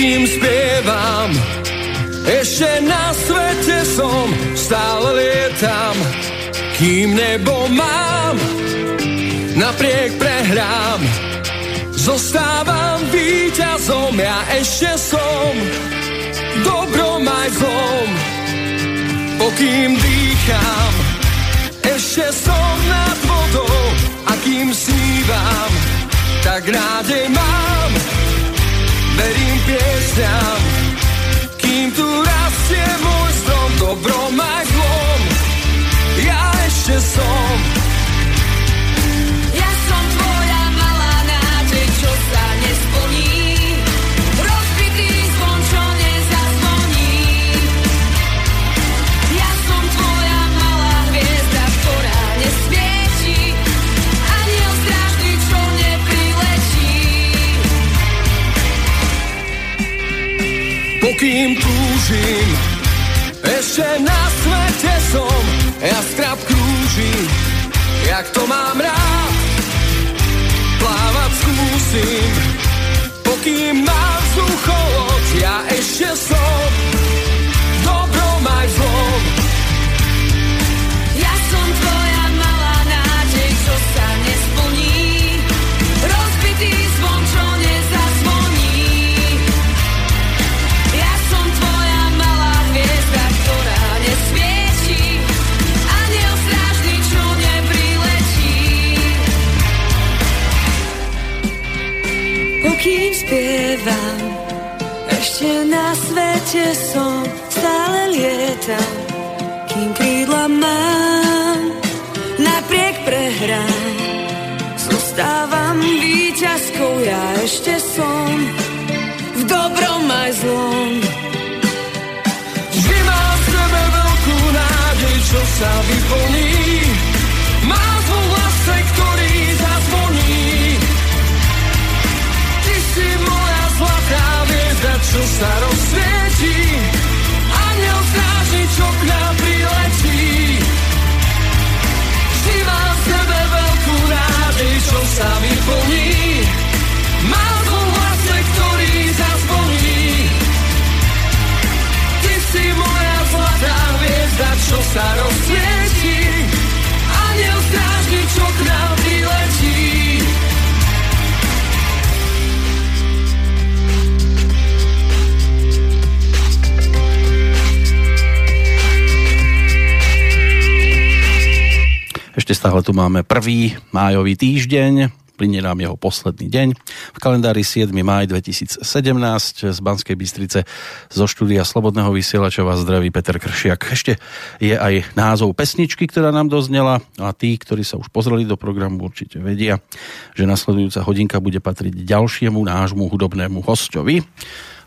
pokým spievam. Ešte na svete som, stále lietam, kým nebo mám, napriek prehrám. Zostávam víťazom, ja ešte som, dobrom aj zlom, pokým dýcham. Ešte som nad vodou a kým snívam, tak nádej mám, verím piesňam, kým tu rastie môj strom, dobrom aj zlom, ja ešte som. Pokým túžim, ešte na svete som, ja skrap krúžim, jak to mám rád. Plávať skúsim, pokým mám vzducholod, ja ešte som, spievam, ešte na svete som, stále lietam kým krídla mám, napriek prehrám. Zostávam víťazkou, ja ešte som v dobrom aj zlom. Vždy mám v sebe veľkú nádej, čo sa vyplní. Mám čo sa rozsvietí. Aniel strážny, čo k nám priletí. Vždy mám v sebe veľkú nádej, čo sa vyplní. Mám v hlase, ktorý zazvoní. Ty si moja zlatá hviezda, čo sa rozsvietí. Ešte stále tu máme prvý májový týždeň, plinie nám jeho posledný deň. V kalendári 7. máj 2017 z Banskej Bystrice zo štúdia Slobodného vysielača vás zdraví Peter Kršiak. Ešte je aj názov pesničky, ktorá nám doznela a tí, ktorí sa už pozreli do programu, určite vedia, že nasledujúca hodinka bude patriť ďalšiemu nášmu hudobnému hostovi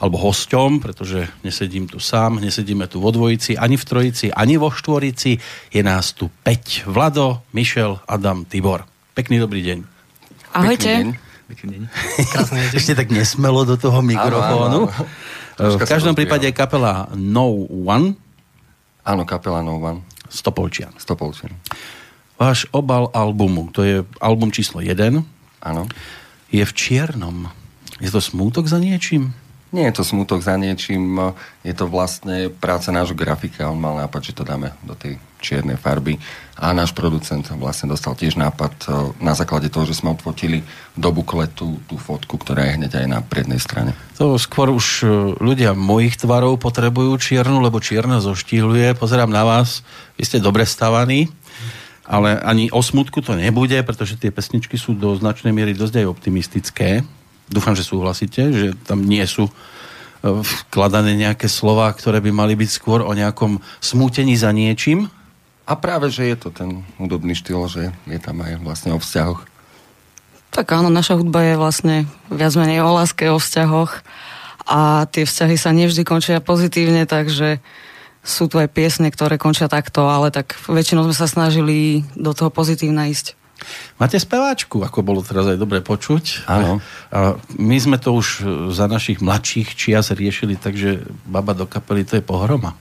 alebo hosťom, pretože nesedím tu sám, nesedíme tu vo dvojici, ani v trojici, ani vo štvorici. Je nás tu 5. Vlado, Mišel, Adam, Tibor. Pekný dobrý deň. Ahojte. Ešte tak nesmelo do toho mikrofónu. Áno, áno, áno. V každom prípade kapela No One, Áno, kapela No One, Stopolčian. Stopolčan. Váš obal albumu, to je album číslo 1, Áno. je v čiernom. Je to smútok za niečím? Nie je to smutok za niečím, je to vlastne práca nášho grafika. On mal nápad, že to dáme do tej čiernej farby. A náš producent vlastne dostal tiež nápad eh, na základe toho, že sme odfotili do bukletu tú fotku, ktorá je hneď aj na prednej strane. To skôr už e, ľudia mojich tvarov potrebujú čiernu, lebo čierna zoštíhluje. Pozerám na vás, vy ste dobre stavaní, ale ani o smutku to nebude, pretože tie pesničky sú do značnej miery dosť aj optimistické. Dúfam, že súhlasíte, že tam nie sú e, vkladané nejaké slova, ktoré by mali byť skôr o nejakom smútení za niečím. A práve, že je to ten hudobný štýl, že je tam aj vlastne o vzťahoch. Tak áno, naša hudba je vlastne viac menej o láske, o vzťahoch a tie vzťahy sa nevždy končia pozitívne, takže sú tu aj piesne, ktoré končia takto, ale tak väčšinou sme sa snažili do toho pozitívna ísť. Máte speváčku, ako bolo teraz aj dobre počuť. Áno. A my sme to už za našich mladších čias riešili, takže baba do kapely to je pohroma.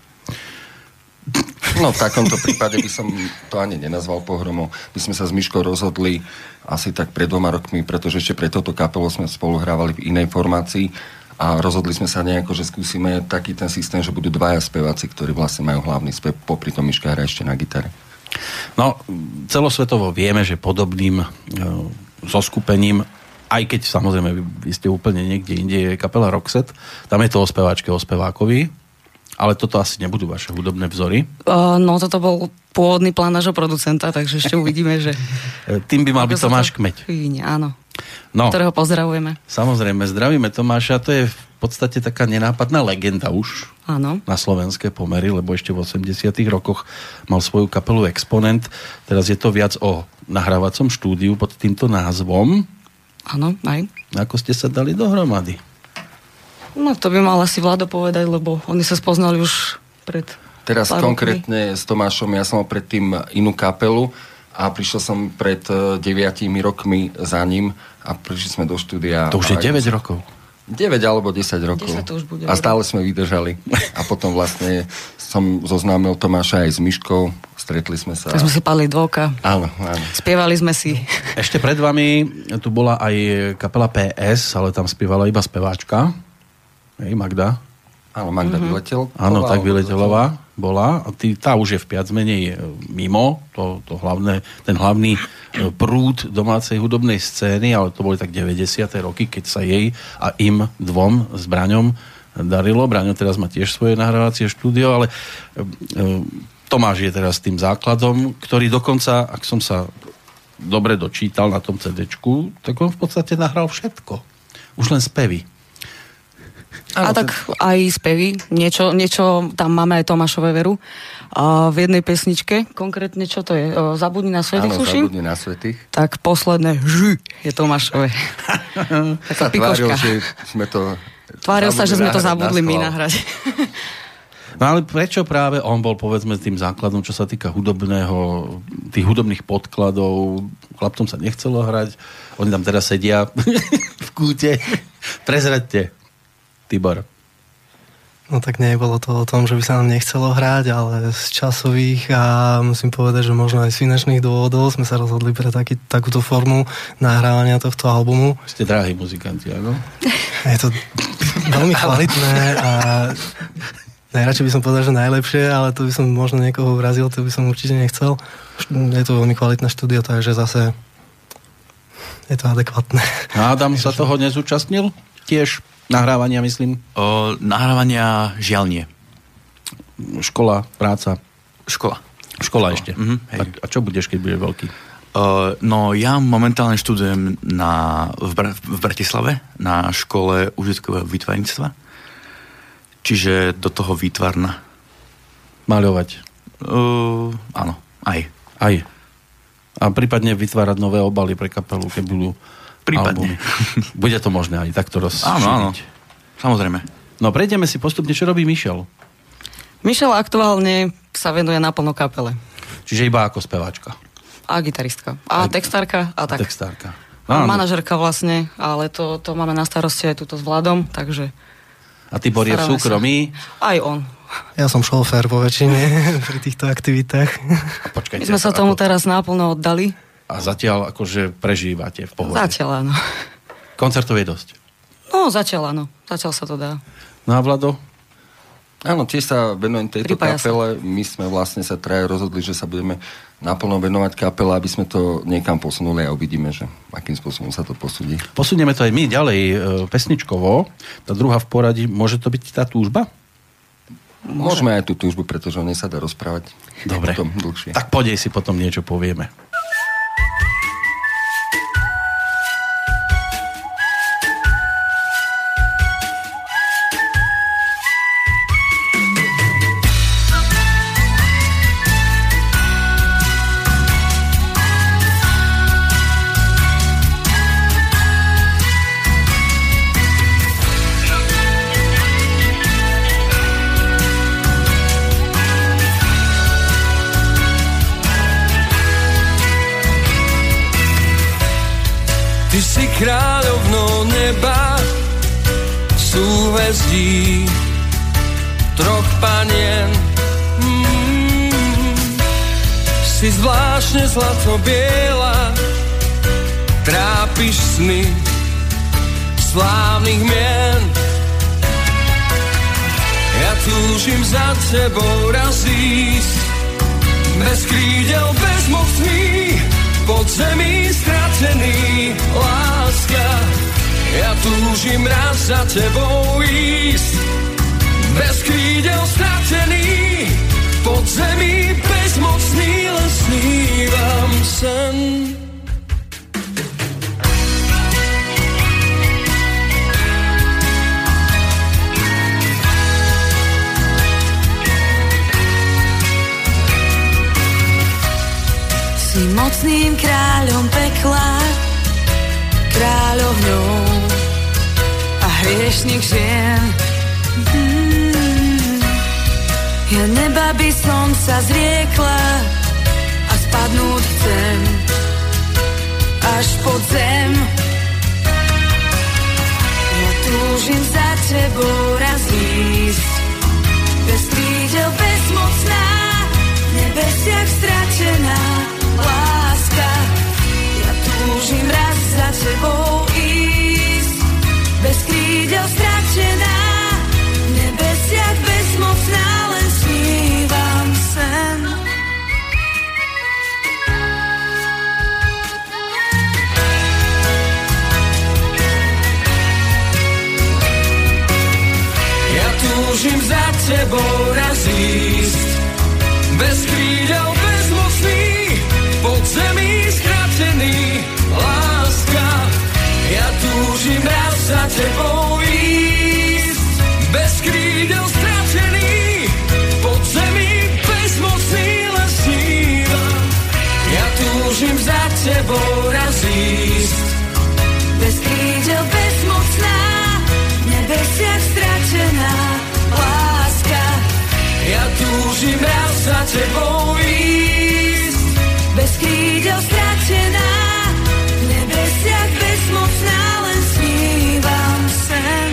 No v takomto prípade by som to ani nenazval pohromou. My sme sa s Myškou rozhodli asi tak pred dvoma rokmi, pretože ešte pre toto kapelu sme spolu hrávali v inej formácii a rozhodli sme sa nejako, že skúsime taký ten systém, že budú dvaja speváci, ktorí vlastne majú hlavný spev, popri tom Miška hra ešte na gitare. No, celosvetovo vieme, že podobným e, zoskupením aj keď samozrejme vy, ste úplne niekde inde, je kapela Roxet, tam je to o speváčke, o spevákovi, ale toto asi nebudú vaše hudobné vzory. Uh, no, toto bol pôvodný plán nášho producenta, takže ešte uvidíme, že... E, Tým by mal byť Tomáš Kmeď. Vyvinie, áno. No, Ktorého pozdravujeme. samozrejme, zdravíme Tomáša, to je v podstate taká nenápadná legenda už Áno. na slovenské pomery, lebo ešte v 80 rokoch mal svoju kapelu Exponent. Teraz je to viac o nahrávacom štúdiu pod týmto názvom. Áno, aj. Ako ste sa dali dohromady? No, to by mal asi Vlado povedať, lebo oni sa spoznali už pred Teraz pár konkrétne s Tomášom, ja som mal predtým inú kapelu a prišiel som pred eh, deviatimi rokmi za ním a prišli sme do štúdia. To už je a- 9 rokov. 9 alebo 10 rokov. 10 to už bude, a stále sme vydržali. A potom vlastne som zoznámil Tomáša aj s Myškou, stretli sme sa. Tak sme si padli dvoka, Áno, áno. spievali sme si. Ešte pred vami tu bola aj kapela PS, ale tam spievala iba speváčka. Hej, Magda. Áno, Magda Mhm. vyletel. Áno, tak Vyletelová bola. Tá už je v viac menej e, mimo, to, to hlavné, ten hlavný e, prúd domácej hudobnej scény, ale to boli tak 90. roky, keď sa jej a im dvom s Braňom darilo. Braňo teraz má tiež svoje nahrávacie štúdio, ale e, Tomáš je teraz tým základom, ktorý dokonca, ak som sa dobre dočítal na tom CDčku, tak on v podstate nahral všetko. Už len spevy. A tak aj spevy, niečo, niečo tam máme aj Tomášové veru. A v jednej pesničke, konkrétne čo to je, Zabudni na svety, Áno, zabudni na svetých. Tak posledné ž je Tomášové. Sa Taká tváril, pikoška. že sme to... Tváril sa, že sme to zabudli my nahrať. No ale prečo práve on bol povedzme tým základom, čo sa týka hudobného, tých hudobných podkladov, chlapcom sa nechcelo hrať, oni tam teraz sedia v kúte. Prezradte, Tibor. No tak nebolo to o tom, že by sa nám nechcelo hrať, ale z časových a musím povedať, že možno aj z finančných dôvodov sme sa rozhodli pre taký, takúto formu nahrávania tohto albumu. Ste drahí muzikanti, áno? Je to veľmi kvalitné a najradšej by som povedal, že najlepšie, ale to by som možno niekoho urazil, to by som určite nechcel. Je to veľmi kvalitné štúdio, takže zase je to adekvátne. A Adam sa toho nezúčastnil? Tiež nahrávania, myslím. O, nahrávania žiaľ nie. Škola, práca. Škola. Škola ešte. Mhm, hej. tak, a čo budeš, keď bude veľký? Uh, no ja momentálne študujem na, v, Br- v Bratislave na škole užitkového výtvarníctva. Čiže do toho výtvarna. Maľovať. Uh, áno, aj. Aj. A prípadne vytvárať nové obaly pre kapelu, keď budú Prípadne. albumy. Bude to možné aj takto rozšíriť. Áno, áno. Samozrejme. No prejdeme si postupne, čo robí Michel. Mišela aktuálne sa venuje naplno kapele. Čiže iba ako speváčka. A gitaristka. A textárka. A tak. Textárka. A Áno. manažerka vlastne, ale to, to máme na starosti aj túto s Vladom, takže A Tibor je v Staráme sa. súkromí. aj on. Ja som šofér vo väčšine pri týchto aktivitách. A počkajte, My sme sa ako- tomu teraz náplno oddali. A zatiaľ akože prežívate v pohode. Zatiaľ áno. Koncertov je dosť. No, zatiaľ áno. Zatiaľ sa to dá. No a Vlado? Áno, tiež sa venujem tejto Pripája sa. kapele. My sme vlastne sa traja rozhodli, že sa budeme naplno venovať kapele, aby sme to niekam posunuli a uvidíme, že akým spôsobom sa to posúdi. Posunieme to aj my ďalej e, pesničkovo. Tá druhá v poradí, môže to byť tá túžba? Môžeme aj tú túžbu, pretože o nej sa dá rozprávať Dobre. potom dlhšie. Tak podej si potom niečo povieme. Ty si kráľovnou neba, súhvezdí troch panien. Mm, si zvláštne zlato-biela, trápiš sny slávnych mien. túžim za tebou raz ísť. Bez krídel, bezmocný, pod zemí stratený, láska. Ja túžim raz za tebou ísť. Bez krídel stratený, pod zemí bezmocný, len sen. Si mocným kráľom pekla, kráľ ohňov a hriešných žien. Mm. Ja neba by som sa zriekla a spadnúť chcem až pod zem. Ja túžim za tebou raz ísť, bez krídel bezmocná, v nebesiach stratená túžim raz za tebou ísť, bez krídel stratená, v nebesiach bezmocná, len snívam sen. Ja túžim za tebou raz ísť, bez krídel, tebou ísť. Bez krídel stratená, v nebesiach bezmocná, len snívam sen.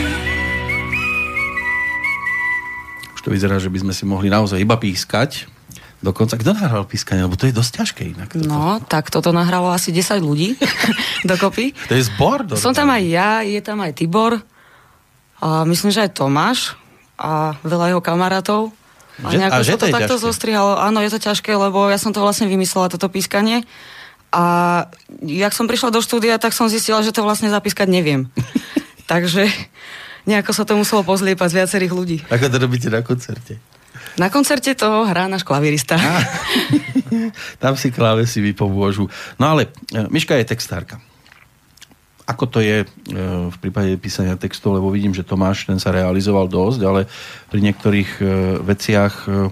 Už to vyzerá, že by sme si mohli naozaj iba pískať. Dokonca, kto nahral pískanie? Lebo to je dosť ťažké inak. Toto. No, tak toto nahralo asi 10 ľudí dokopy. To je zbor. do- Som tam aj ja, je tam aj Tibor, a myslím, že aj Tomáš a veľa jeho kamarátov. A Že- a že to to je takto ťažké? zostrihalo. Áno, je to ťažké, lebo ja som to vlastne vymyslela, toto pískanie. A jak som prišla do štúdia, tak som zistila, že to vlastne zapískať neviem. Takže nejako sa to muselo pozliepať z viacerých ľudí. Ako to robíte na koncerte? Na koncerte to hrá náš klavirista. Tam si klávesy vypomôžu. No ale e, Miška je textárka. Ako to je e, v prípade písania textov, lebo vidím, že Tomáš ten sa realizoval dosť, ale pri niektorých e, veciach e,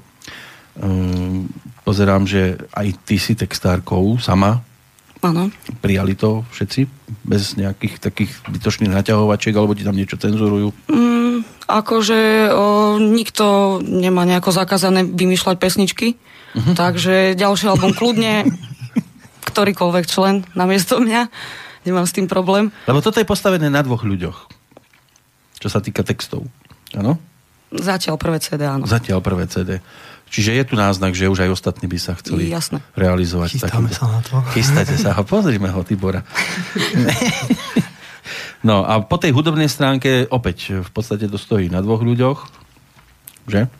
pozerám, že aj ty si textárkou sama. Áno. Prijali to všetci? Bez nejakých takých bytočných naťahovačiek, alebo ti tam niečo cenzurujú? Mm, akože o, nikto nemá nejako zakázané vymýšľať pesničky, uh-huh. takže ďalší album kľudne ktorýkoľvek člen namiesto mňa, nemám s tým problém. Lebo toto je postavené na dvoch ľuďoch, čo sa týka textov. Áno? Zatiaľ prvé CD, áno. Zatiaľ prvé CD. Čiže je tu náznak, že už aj ostatní by sa chceli Jasné. realizovať. Chystáme takýto- sa na to. Chystáte sa ho, pozrime ho, Tibora. no a po tej hudobnej stránke opäť v podstate to stojí na dvoch ľuďoch, že?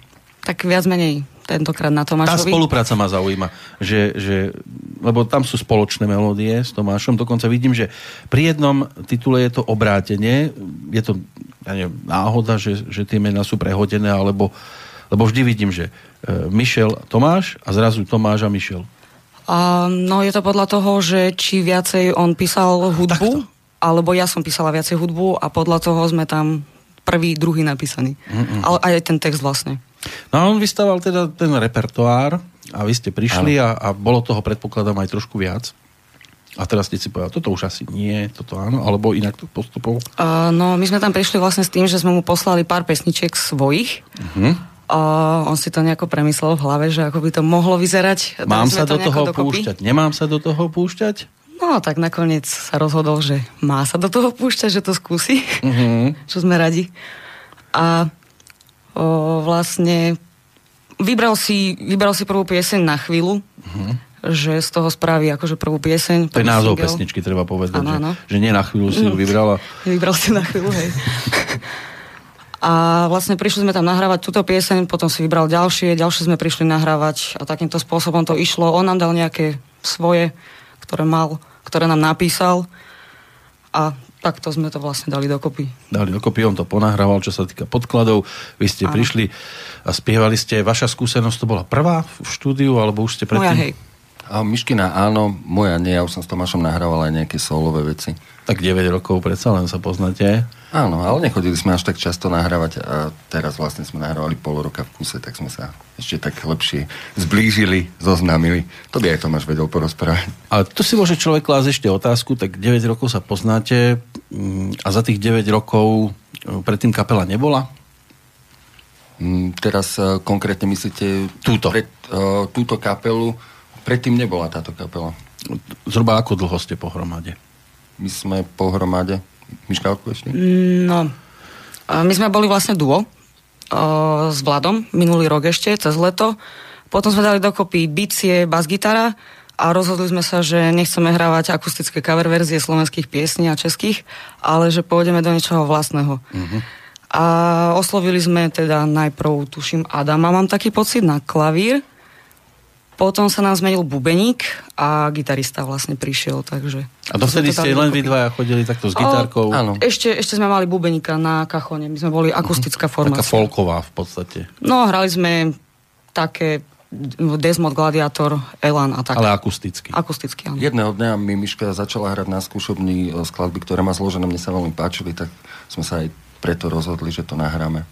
Tak viac menej tentokrát na Tá Tomášovi. spolupráca ma zaujíma, že, že, lebo tam sú spoločné melódie s Tomášom, dokonca vidím, že pri jednom titule je to obrátenie, je to ja neviem, náhoda, že, že tie mená sú prehodené, alebo lebo vždy vidím, že e, Michel Tomáš a zrazu Tomáš a Michel. A, no je to podľa toho, že či viacej on písal hudbu, alebo ja som písala viacej hudbu a podľa toho sme tam prvý, druhý napísaní. Mm-mm. Ale aj ten text vlastne. No a on vystával teda ten repertoár a vy ste prišli a, a bolo toho predpokladám aj trošku viac. A teraz ste si povedali, toto už asi nie, toto áno, alebo inak to postupoval. Uh, no, my sme tam prišli vlastne s tým, že sme mu poslali pár pesničiek svojich. Uh-huh. A on si to nejako premyslel v hlave, že ako by to mohlo vyzerať. Mám sa to do toho dokopy. púšťať? Nemám sa do toho púšťať? No, tak nakoniec sa rozhodol, že má sa do toho púšťať, že to skúsi. Uh-huh. čo sme radi. A o, vlastne vybral si, vybral si prvú pieseň na chvíľu, Uh-huh. že z toho spraví akože prvú pieseň. To je názov single. pesničky, treba povedať. Áno, že, áno. že nie na chvíľu si ju Mm. vybrala. Vybral si na chvíľu, hej. A vlastne prišli sme tam nahrávať túto pieseň, potom si vybral ďalšie, ďalšie sme prišli nahrávať a takýmto spôsobom to išlo. On nám dal nejaké svoje, ktoré mal, ktoré nám napísal a takto sme to vlastne dali dokopy. Dali dokopy, on to ponahrával, čo sa týka podkladov. Vy ste Áno. prišli a spievali ste. Vaša skúsenosť to bola prvá v štúdiu, alebo už ste predtým? Moja hej. A Myškina áno, moja nie, ja už som s Tomášom nahrával aj nejaké solové veci. Tak 9 rokov predsa len sa poznáte. Áno, ale nechodili sme až tak často nahrávať a teraz vlastne sme nahrávali pol roka v kuse, tak sme sa ešte tak lepšie zblížili, zoznámili. To by aj Tomáš vedel porozprávať. Ale tu si môže človek klásť ešte otázku, tak 9 rokov sa poznáte a za tých 9 rokov e, predtým kapela nebola? Mm, Teraz eh, konkrétne myslíte... Túto. Pred, uh, túto kapelu. Predtým nebola táto kapela. Zhruba ako dlho ste pohromade? My sme pohromade... Miškálku ešte? No, my sme boli vlastne duo s Vladom minulý rok ešte, cez leto. Potom sme dali dokopy bicie, bas-gitara a rozhodli sme sa, že nechceme hrávať akustické cover verzie slovenských piesní a českých, ale že pôjdeme do niečoho vlastného. Uh-huh. A oslovili sme teda najprv, tuším, Adama, mám taký pocit, na klavír. Potom sa nám zmenil bubeník a gitarista vlastne prišiel, takže... A dovtedy ste len vy dvaja chodili takto s gitárkou? áno. Ešte, ešte sme mali bubeníka na kachone, my sme boli akustická Taká formácia. folková v podstate. No, hrali sme také Desmod Gladiator, Elan a tak. Ale akusticky. Akusticky, áno. Jedného dňa mi Miška začala hrať na skúšobní e, skladby, ktoré má zložené, mne sa veľmi páčili, tak sme sa aj preto rozhodli, že to nahráme.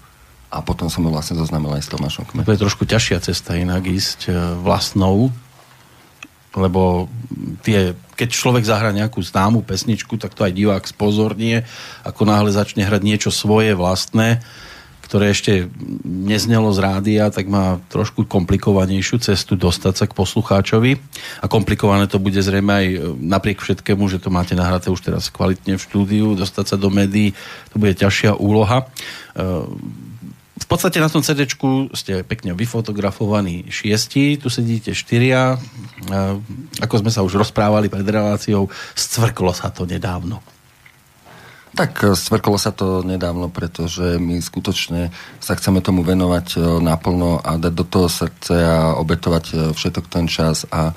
A potom som ho vlastne zoznámil aj s Tomášom Kmetom. To je trošku ťažšia cesta inak ísť e, vlastnou, lebo tie, keď človek zahrá nejakú známu pesničku, tak to aj divák spozornie, ako náhle začne hrať niečo svoje vlastné, ktoré ešte neznelo z rádia, tak má trošku komplikovanejšiu cestu dostať sa k poslucháčovi. A komplikované to bude zrejme aj e, napriek všetkému, že to máte nahraté už teraz kvalitne v štúdiu, dostať sa do médií, to bude ťažšia úloha. E, v podstate na tom CD ste pekne vyfotografovaní šiesti, tu sedíte štyria. A Ako sme sa už rozprávali pred reláciou, scvrklo sa to nedávno. Tak e, stvrklo sa to nedávno, pretože my skutočne sa chceme tomu venovať e, naplno a dať do toho srdce a obetovať e, všetok ten čas a,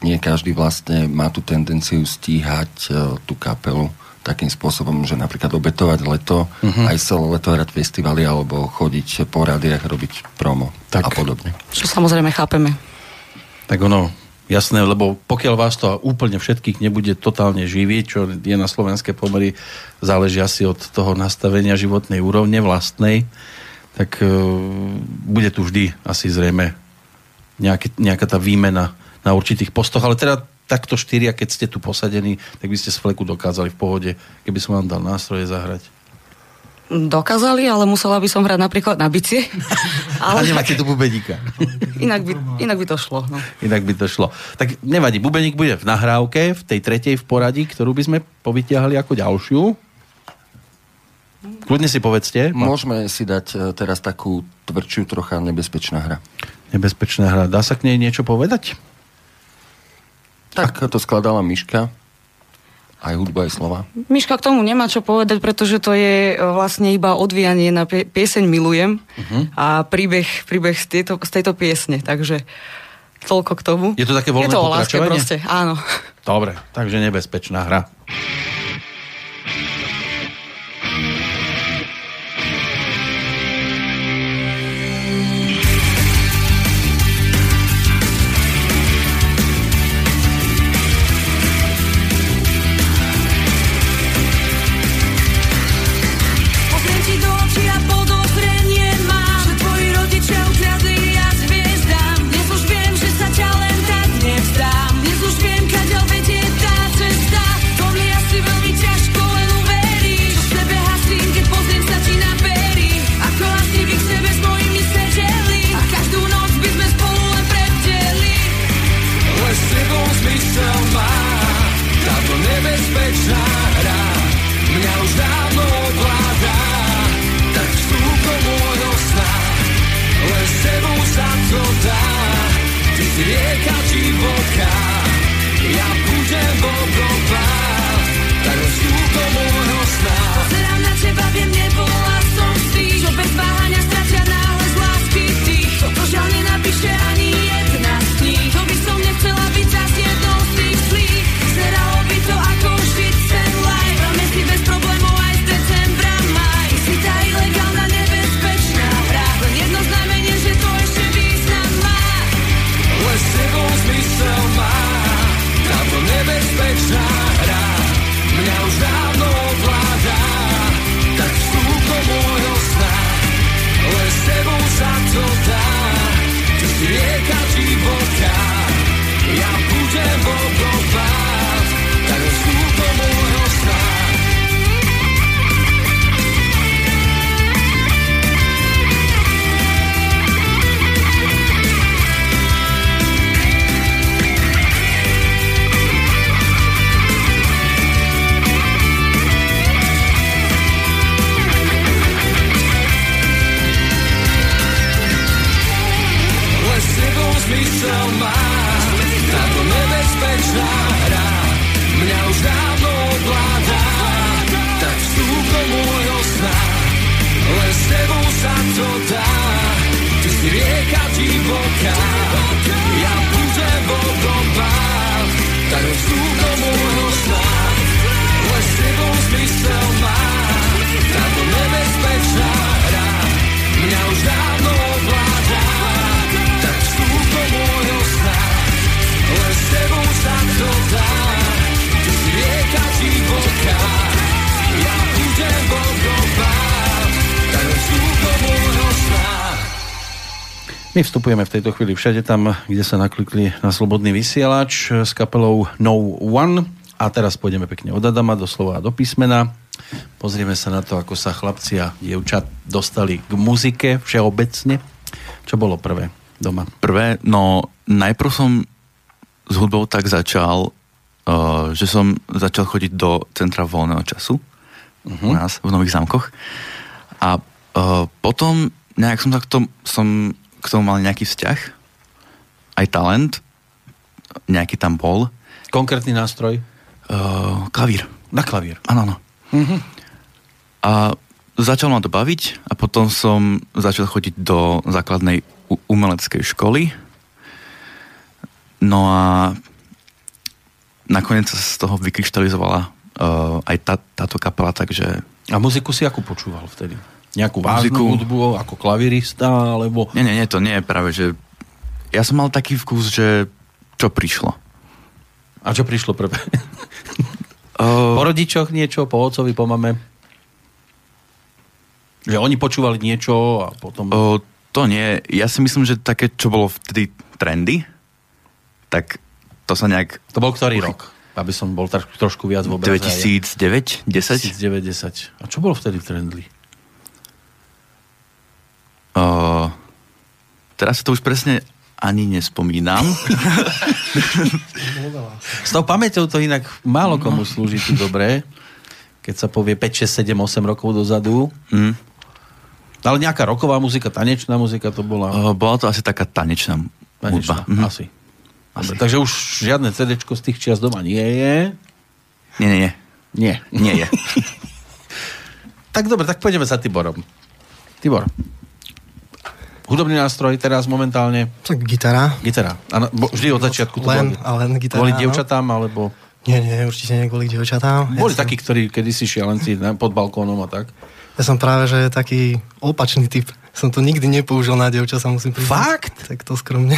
nie každý vlastne má tú tendenciu stíhať tú kapelu takým spôsobom, že napríklad obetovať leto, uh-huh. aj celé leto hrať festivaly alebo chodiť po rádiách, robiť promo Tak. a podobne. Čo samozrejme chápeme. Tak ono, jasné, lebo pokiaľ vás to úplne všetkých nebude totálne živiť, čo je na slovenské pomery, záleží asi od toho nastavenia životnej úrovne vlastnej, tak e, bude tu vždy asi zrejme nejaké, nejaká tá výmena na určitých postoch, ale teda takto štyria, keď ste tu posadení, tak by ste z fleku dokázali v pohode, keby som vám dal nástroje zahrať. Dokázali, ale musela by som hrať napríklad na bicie. Ale ale nemáte tu bubeníka. inak by, inak by to šlo. No. Inak by to šlo. Tak nevadí, bubeník bude v nahrávke, v tej tretej v poradí, ktorú by sme povytiahli ako ďalšiu. Kľudne si povedzte. Môžeme si dať e, teraz takú tvrdšiu, trocha nebezpečná hra. Nebezpečná hra. Dá sa k nej niečo povedať? Tak to skladala Miška, aj hudba, aj slova. Miška k tomu nemá čo povedať, pretože to je e, vlastne iba odvíjanie na pie- pieseň Milujem uh-huh. a príbeh, príbeh z, tejto, z tejto piesne, takže toľko k tomu. Je to také voľné Je to o láske proste, áno. Dobre, takže nebezpečná hra. My vstupujeme v tejto chvíli všade tam, kde sa naklikli na slobodný vysielač s kapelou No One a teraz pôjdeme pekne od Adama do slova a do písmena. Pozrieme sa na to, ako sa chlapci a dievčat dostali k muzike všeobecne. Čo bolo prvé doma? Prvé, no najprv som s hudbou tak začal, uh, že som začal chodiť do centra voľného času uh-huh. u nás v Nových zámkoch. A uh, potom nejak som, takto, som k tomu mal nejaký vzťah, aj talent, nejaký tam bol. Konkrétny nástroj? Uh, klavír. Na klavír. Áno, áno. Mhm. A začal ma to baviť a potom som začal chodiť do základnej umeleckej školy. No a nakoniec sa z toho vykryštalizovala uh, aj tá, táto kapela, takže... A muziku si ako počúval vtedy? Nejakú vážnu Muziku- hudbu ako klavirista, alebo... Nie, nie, nie, to nie je práve, že... Ja som mal taký vkus, že čo prišlo. A čo prišlo prvé? Uh, Po rodičoch niečo, po otcovi, po mame? Že oni počúvali niečo a potom... O, to nie. Ja si myslím, že také, čo bolo vtedy trendy, tak to sa nejak... To bol ktorý rok? Aby som bol trošku viac v obraze. 2009, 10? 2009, 10. A čo bolo vtedy v O, teraz si to už presne ani nespomínam. S tou pamäťou to inak málo komu slúži tu dobre, keď sa povie 5, 6, 7, 8 rokov dozadu. Mm. Ale nejaká roková muzika, tanečná muzika to bola. O, bola to asi taká tanečná Tanečná, hudba. Mhm. asi. Dobre, takže už žiadne CD z tých čias doma nie je. Nie, nie, nie. Nie. Nie je. Tak dobre, tak pôjdeme za Tiborom. Tibor. Hudobný nástroj teraz momentálne Tak gitara. gitara. A na, bo, vždy od začiatku to Len, bolo a len gitara. kvôli dievčatám, alebo... Nie, nie, určite nie kvôli dievčatám. Boli ja som, takí, ktorí kedysi šialenci pod balkónom a tak. Ja som práve, že taký opačný typ. Som to nikdy nepoužil na dievča, sa musím priznať. Fakt? Tak to skromne.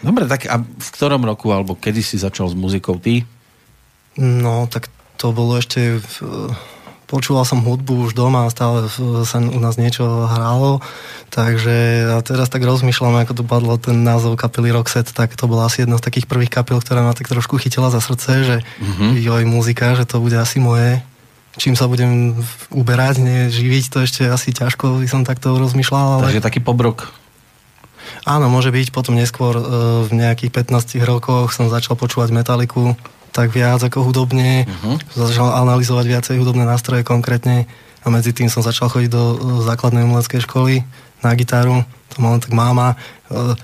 Dobre, tak a v ktorom roku, alebo kedy si začal s muzikou ty? No, tak to bolo ešte... V, počúval som hudbu už doma, stále v- sa u nás niečo hralo, takže a teraz tak rozmýšľam, ako to padlo ten názov kapely Roxette, tak to bola asi jedna z takých prvých kapel, ktorá ma tak trošku chytila za srdce, že mm-hmm. joj, muzika, že to bude asi moje. Čím sa budem uberať, nie, živiť, to ešte asi ťažko, by som takto rozmýšľal, ale... Takže taký pobrok. Áno, môže byť. Potom neskôr e, v nejakých 15 rokoch som začal počúvať metaliku tak viac ako hudobne. Uh-huh. Začal analyzovať viacej hudobné nástroje konkrétne a medzi tým som začal chodiť do e, základnej umeleckej školy na gitaru. To mala tak máma. E,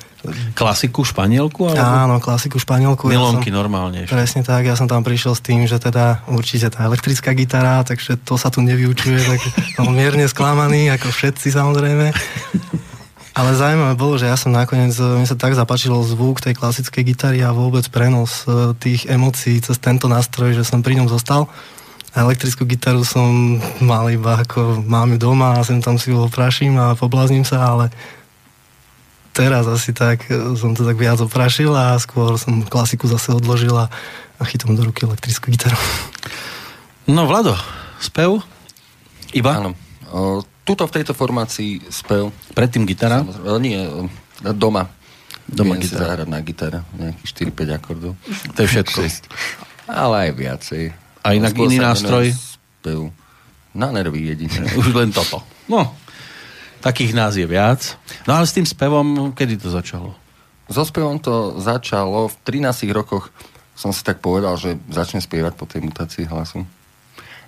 Klasiku, španielku? Alebo... áno, klasiku španielku. Milonky som, normálne ešte. Presne tak, ja som tam prišiel s tým, že teda určite tá elektrická gitara, takže to sa tu nevyučuje, tak som mierne sklamaný, ako všetci samozrejme. Ale zaujímavé bolo, že ja som nakoniec, e, mi sa tak zapáčil zvuk tej klasickej gitary a vôbec prenos e, tých emócií cez tento nástroj, že som pri ňom zostal. A elektrickú gitaru som mal iba ako mám ju doma a sem tam si ho opraším a poblázním sa, ale teraz asi tak e, som to tak viac oprašil a skôr som klasiku zase odložil a, a chytám do ruky elektrickú gitaru. No, Vlado, spev? Iba? Áno. O, tuto v tejto formácii spev. Predtým gitara? Samozrejme, nie, o, doma. Doma Viem si gitara. zahrať na gitare, nejakých 4-5 akordov. To je všetko. Ale aj viacej. A inak Skôr iný nástroj? Spev. Na nervy jedine. Už len toto. No, takých nás je viac. No ale s tým spevom, kedy to začalo? So spevom to začalo v 13 rokoch. Som si tak povedal, že začnem spievať po tej mutácii hlasu.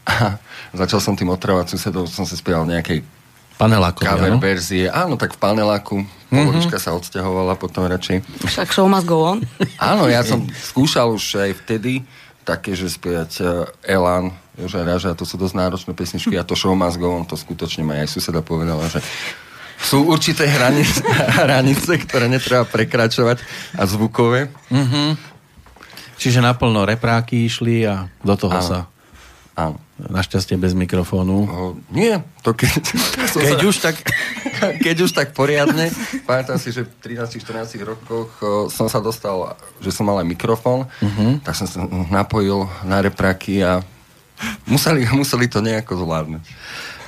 A začal som tým otravať susedov, som si spieval nejakej Panelákovi, cover áno? verzie. Áno, tak v paneláku. Povodička sa odsťahovala potom radšej. Však show must go on. Áno, ja som skúšal už aj vtedy také, že spievať uh, Elan, Joža Raža, to sú dosť náročné pesničky a to show must go on, to skutočne ma aj suseda povedala, že sú určité hranice, hranice, ktoré netreba prekračovať a zvukové. Čiže naplno repráky išli a do toho Áno. sa Áno. Našťastie bez mikrofónu. O, nie, to keď... Keď už tak... keď už tak poriadne. Pamätám si, že v 13-14 rokoch som sa dostal, že som mal aj mikrofón, Mhm. tak som sa napojil na repraky a museli, museli to nejako zvládnuť.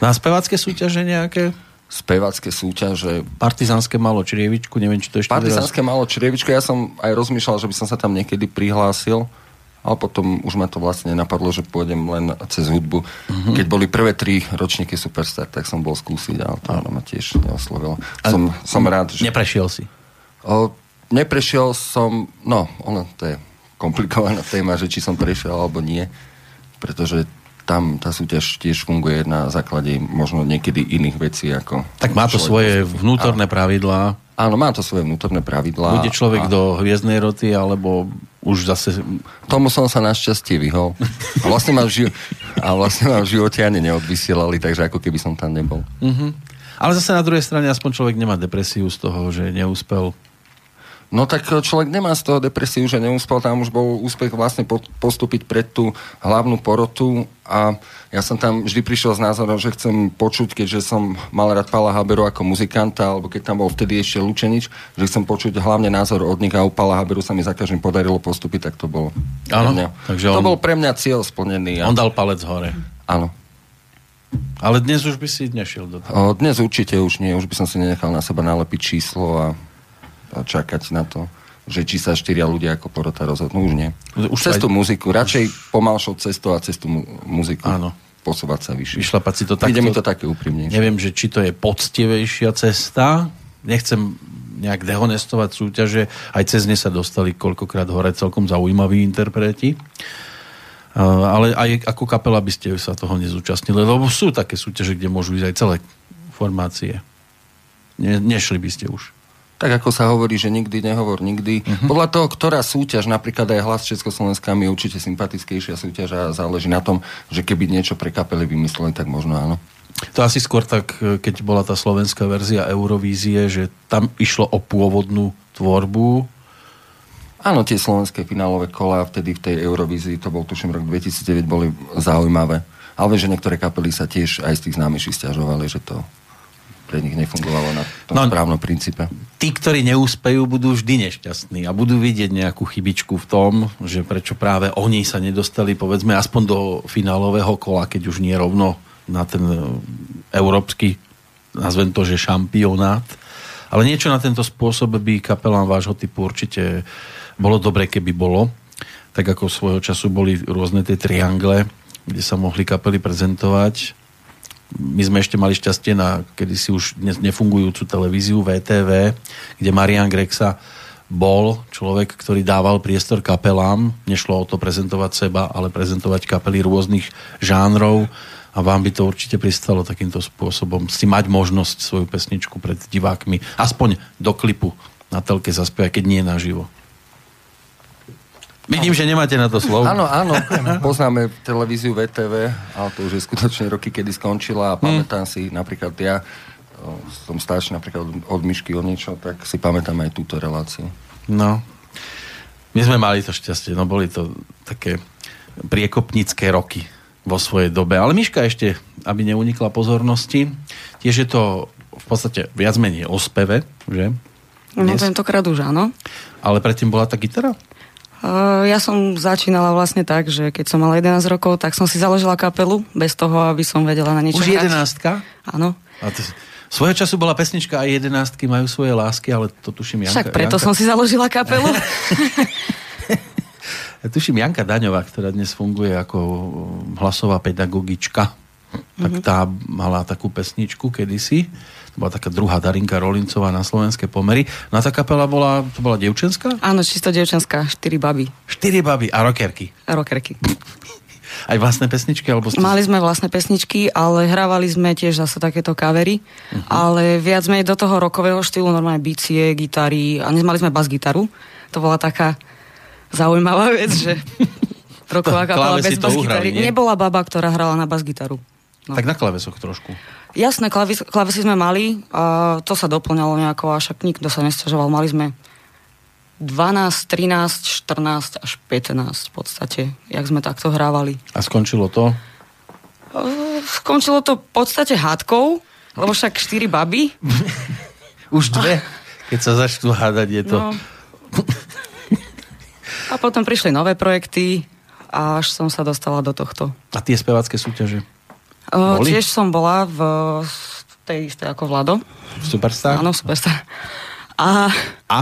Na spevácké súťaže nejaké? Spevacké súťaže, Partizánske malo črievičku, neviem, či to ešte Partizánske malo črievičko, ja som aj rozmýšľal, že by som sa tam niekedy prihlásil, ale potom už ma to vlastne napadlo, že pôjdem len cez hudbu. Mhm. Keď boli prvé tri ročníky Superstar, tak som bol skúsiť, ale to ma tiež neoslovilo. Som, som rád, že... Neprešiel si. O, neprešiel som, no, ono to je komplikovaná téma, že či som prešiel alebo nie, pretože tam tá súťaž tiež funguje na základe možno niekedy iných vecí ako... Tak má to svoje vnútorné pravidlá. Áno, má to svoje vnútorné pravidlá. Bude človek a do hviezdnej roty, alebo už zase... Tomu som sa našťastie vyhol. A vlastne ma v, ži- a vlastne ma v živote ani neodvysielali, takže ako keby som tam nebol. Mhm. Ale zase na druhej strane aspoň človek nemá depresiu z toho, že neúspel. No tak človek nemá z toho depresiu, že neúspel, tam už bol úspech vlastne po- postúpiť pred tú hlavnú porotu a ja som tam vždy prišiel s názorom, že chcem počuť, keďže som mal rád Pala Haberu ako muzikanta, alebo keď tam bol vtedy ešte Lučenič, že chcem počuť hlavne názor od nich a u Pala Haberu sa mi za každým podarilo postúpiť, tak to bolo Áno, takže to on- bol pre mňa cieľ splnený. On dal palec hore. Áno. Ale dnes už by si nešiel do toho. O, dnes určite už nie, už by som si nenechal na seba nalepiť číslo a, a čakať na to, že či sa štyria ľudia ako porota rozhodnú, už nie. Už cez aj- tú muziku, radšej pomalšou cestou a cez tú mu- muziku Áno. posúvať sa vyššie. Vyšlapať si to takto. mi to také úprimnejšie. Neviem, že či to je poctivejšia cesta. Nechcem nejak dehonestovať súťaže. Aj cez ne sa dostali koľkokrát hore celkom zaujímaví interpreti. Uh, ale aj ako kapela by ste sa toho nezúčastnili, lebo sú také súťaže, kde môžu ísť aj celé formácie. Ne, nešli by ste už. Tak ako sa hovorí, že nikdy nehovor nikdy. Mhm. Podľa toho, ktorá súťaž, napríklad aj hlas Československá mi je určite sympatickejšia súťaž a záleží na tom, že keby niečo pre kapely vymysleli, tak možno áno. To asi skôr tak, keď bola tá slovenská verzia Eurovízie, že tam išlo o pôvodnú tvorbu. Áno, tie slovenské finálové kola vtedy v tej Eurovízii, to bol tuším rok 2009, boli zaujímavé. Ale že niektoré kapely sa tiež aj z tých známejších stiažovali, že to pre nich nefungovalo na tom No, no, správnom princípe. Tí, ktorí neúspejú, budú vždy nešťastní a budú vidieť nejakú chybičku v tom, že prečo práve oni sa nedostali, povedzme, aspoň do finálového kola, keď už nie rovno na ten e, európsky, nazvem to, že šampionát. Ale niečo na tento spôsob by kapelám vášho typu určite bolo dobre, keby bolo. Tak ako svojho času boli rôzne tie triangle, kde sa mohli kapely prezentovať. My sme ešte mali šťastie na kedysi už dnes nefungujúcu televíziu VTV, kde Marian Grexa bol človek, ktorý dával priestor kapelám. Nešlo o to prezentovať seba, ale prezentovať kapely rôznych žánrov a vám by to určite pristalo takýmto spôsobom si mať možnosť svoju pesničku pred divákmi, aspoň do klipu na telke zaspievať, keď nie naživo. Vidím, že nemáte na to slovo. Áno, áno, poznáme televíziu VTV, ale to už je skutočne roky, kedy skončila a pamätám si napríklad ja, som starší napríklad od- od Myšky o niečo, tak si pamätám aj túto reláciu. No. My sme mali to šťastie, no boli to také priekopnícke roky vo svojej dobe. Ale Miška ešte, aby neunikla pozornosti, tiež je to v podstate viac menej o speve, že? No Dnes. tentokrát už áno. Ale predtým bola tá gitara? Uh, ja som začínala vlastne tak, že keď som mala 11 rokov, tak som si založila kapelu, bez toho, aby som vedela na niečo Už hrať. jedenástka? Áno. A to, svojho času bola pesnička aj jedenástky majú svoje lásky, ale to tuším Janka. Však preto Janka, som si založila kapelu. Ja tuším Janka Daňová, ktorá dnes funguje ako hlasová pedagogička. Tak tá mala takú pesničku kedysi. To bola taká druhá Darinka Rolincová na slovenské pomery. No a tá kapela bola, to bola devčenská? Áno, čisto devčenská, štyri baby, Štyri baby a rockerky. rockerky. Aj vlastné pesničky? Alebo ste... Mali sme vlastné pesničky, ale hrávali sme tiež zase takéto kavery, Mhm. ale viac menej do toho rokového štýlu, normálne bicie, gitary a nemali sme bas-gitaru. To bola taká zaujímavá vec, že roková kapela bez uhrali, nie? Nebola baba, ktorá hrala na bas-gitaru. No. Tak na klavesoch trošku. Jasné, klavis, klavesy sme mali a to sa doplňalo nejako a však nikto sa nesťažoval. Mali sme 12, 13, 14 až 15 v podstate, jak sme takto hrávali. A skončilo to? Skončilo to v podstate hádkou, lebo však 4 baby. Už dve? Keď sa začnú hádať, je to... No. A potom prišli nové projekty a až som sa dostala do tohto. A tie spevácké súťaže? Boli? tiež som bola v tej istej ako Vlado. Superstar? Áno, Superstar. A A?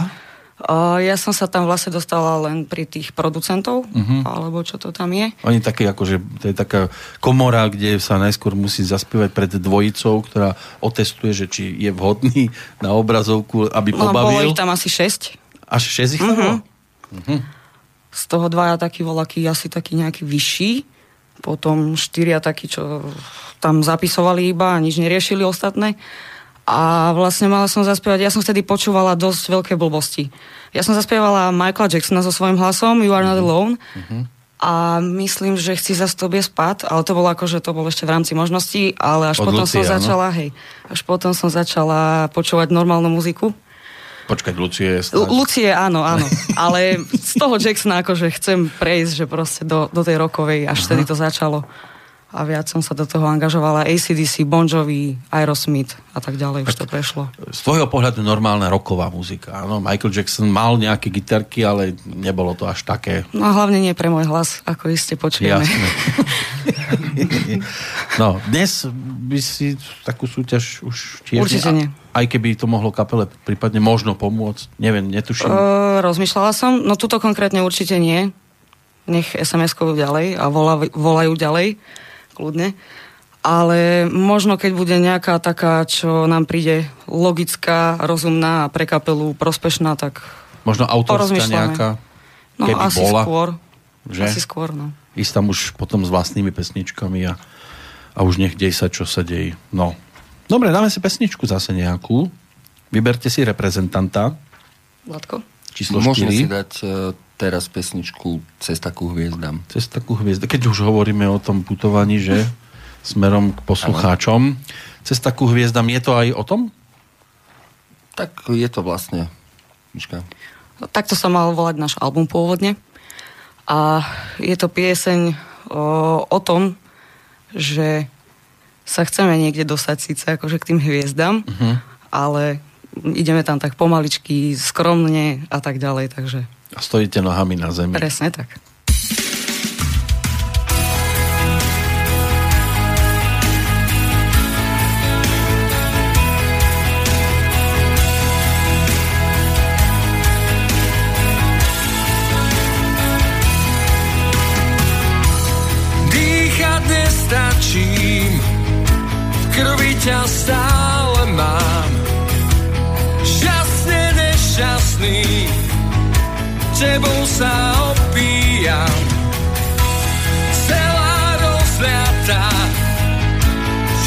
o, ja som sa tam vlastne dostala len pri tých producentov, Mhm. alebo čo to tam je. Oni také, akože, to je taká komora, kde sa najskôr musí zaspievať pred dvojicou, ktorá otestuje, že či je vhodný na obrazovku, aby No, bolo pobavil. ich tam asi 6. Až 6 ich tam bolo? Z toho dvaja taký voľaký asi taký nejaký vyšší. Potom štyria takí, čo tam zapisovali iba a nič neriešili ostatné. A vlastne mala som zaspievať, ja som vtedy počúvala dosť veľké blbosti. Ja som zaspievala Michaela Jacksona so svojím hlasom You are not alone. A myslím, že chci za tobie spát, ale to bolo ako, že to bolo ešte v rámci možností, ale až Od potom Lucie, som začala, hej, až potom som začala počúvať normálnu muziku. Počkať, Lucie je stále... Lucie, áno, áno. Ale z toho Jacksona akože chcem prejsť, že proste do, do tej rokovej, až vtedy to začalo. A viac som sa do toho angažovala. ACDC, Bon Jovi, Aerosmith a tak ďalej, už to prešlo. Z tvojho pohľadu normálna roková muzika. Áno, Michael Jackson mal nejaké gitarky, ale nebolo to až také. No hlavne nie pre môj hlas, ako iste počujeme. Jasné. no, dnes by si takú súťaž už tiež... Určite nie. Aj keby to mohlo kapele prípadne možno pomôcť. Neviem, netuším. Uh, rozmýšľala som, no tuto konkrétne určite nie. Nech SMS-kujú ďalej a volajú ďalej, kľudne. Ale možno keď bude nejaká taká, čo nám príde logická, rozumná a pre kapelu prospešná, tak Možno autorská nejaká, no keby asi bola. skôr. Že? Asi skôr, no. Ísť tam už potom s vlastnými pesničkami a, a už nech dej sa, čo sa deje. No. Dobre, dáme si pesničku zase nejakú. Vyberte si reprezentanta. Vladko? Číslo Môžeme 4. si dať e, teraz pesničku Cesta ku hviezdam. Cez takú hviezdu. Keď už hovoríme o tom putovaní, že smerom k poslucháčom. Cez takú hviezdam je to aj o tom? Tak je to vlastne... Počkaj. No, Takto sa mal volať náš album pôvodne. A je to pieseň o, o tom, že sa chceme niekde dostať síce akože k tým hviezdam, uh-huh. ale ideme tam tak pomaličky, skromne a tak ďalej, takže A stojíte nohami na zemi. presne tak. Dýchať nestačím, v krvi ťa stále tebou sa opíjam. Celá rozliatá, v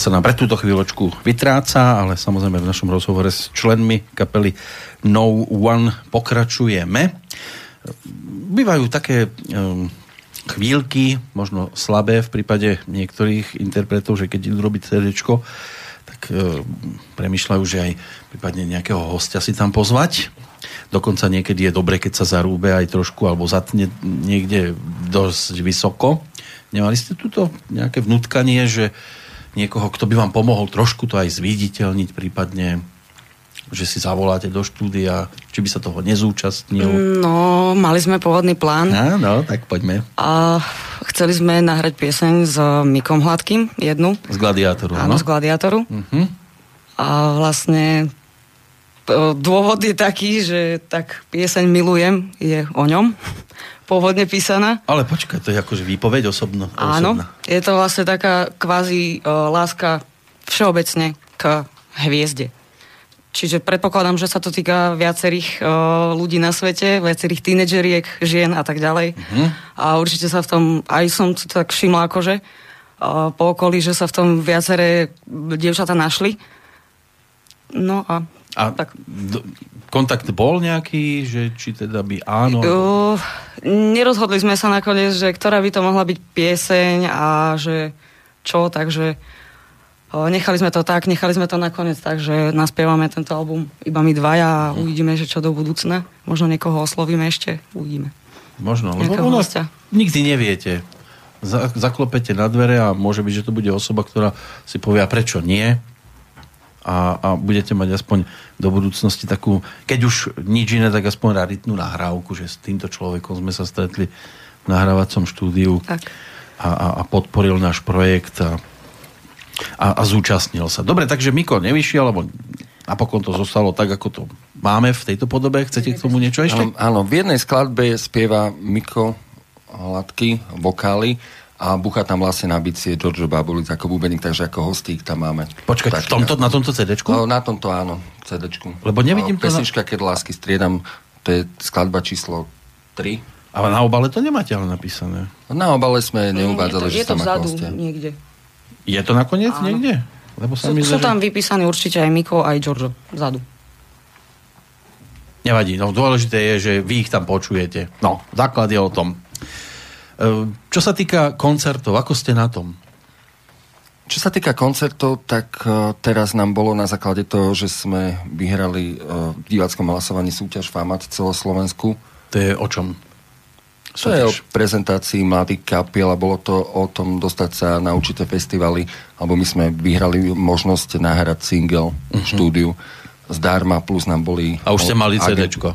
sa nám pre túto chvíľočku vytráca, ale samozrejme v našom rozhovore s členmi kapely No One pokračujeme. Bývajú také um, chvíľky, možno slabé v prípade niektorých interpretov, že keď idú robiť CD, tak um, premyšľajú, že aj prípadne nejakého hostia si tam pozvať. Dokonca niekedy je dobre, keď sa zarúbe aj trošku alebo zatne niekde dosť vysoko. Nemali ste tuto nejaké vnutkanie, že niekoho, kto by vám pomohol trošku to aj zviditeľniť, prípadne že si zavoláte do štúdia, či by sa toho nezúčastnil? No, mali sme pôvodný plán. Áno, tak poďme. A chceli sme nahrať pieseň s Mikom Hladkým, jednu. Z Gladiátoru, Áno, z Gladiátoru. Uh-huh. A vlastne e, dôvod je taký, že tak pieseň Milujem je o ňom pôvodne písaná. Ale počkaj, to je akože výpoveď osobno. Áno, osobná. je to vlastne taká kvázi uh, láska všeobecne k hviezde. Čiže predpokladám, že sa to týka viacerých uh, ľudí na svete, viacerých tínedžeriek, žien a tak ďalej. Mhm. A určite sa v tom, aj som to tak všimla akože, uh, po okolí, že sa v tom viaceré dievčata našli. No a, A tak. d- kontakt bol nejaký, že či teda by áno? Uh, nerozhodli sme sa nakoniec, že ktorá by to mohla byť pieseň a že čo, takže uh, nechali sme to tak, nechali sme to nakoniec tak, že naspievame tento album iba my dvaja a uvidíme, že čo do budúcna. Možno niekoho oslovíme ešte, uvidíme. Možno, lebo hostia. nikdy neviete. Za, zaklopete na dvere a môže byť, že to bude osoba, ktorá si povie, prečo nie? A, a budete mať aspoň do budúcnosti takú, keď už nič iné, tak aspoň raritnú nahrávku, že s týmto človekom sme sa stretli v nahrávacom štúdiu Tak. a, a, a podporil náš projekt a, a, a zúčastnil sa. Dobre, takže Miko nevyšiel, lebo napokon to zostalo tak, ako to máme v tejto podobe. Chcete k tomu niečo ešte? Áno, áno, v jednej skladbe spieva Miko Hladky, vokály a bucha tam vlastne na bicie Giorgio Babulic ako bubeník, takže ako hostík tam máme. Počkať, v Taký- tomto, na tomto CD-čku? No, na tomto áno, CDčku. Lebo nevidím to na- Pesnička, keď lásky striedam, to je skladba číslo 3. Ale na obale to nemáte ale napísané. Na obale sme neuvádzali, že to tam ako vzadu hostia. niekde. Je to nakoniec Áno. niekde? Lebo sa Sú, mi sú tam vypísaní určite aj Miko, aj Giorgio vzadu. Nevadí, no dôležité je, že vy ich tam počujete. No, základ je o tom. E, Čo sa týka koncertov, ako ste na tom? Čo sa týka koncertov, tak uh, teraz nám bolo na základe toho, že sme vyhrali uh, v diváckom hlasovaní súťaž FAMAT celoslovensku. To je o čom? To je o Súťaž. prezentácii mladých kapiel a bolo to o tom dostať sa na určité festivaly, alebo my sme vyhrali možnosť nahrať single uh-huh. v štúdiu zdarma, plus nám boli... Mhm. A už ste mali CDčko.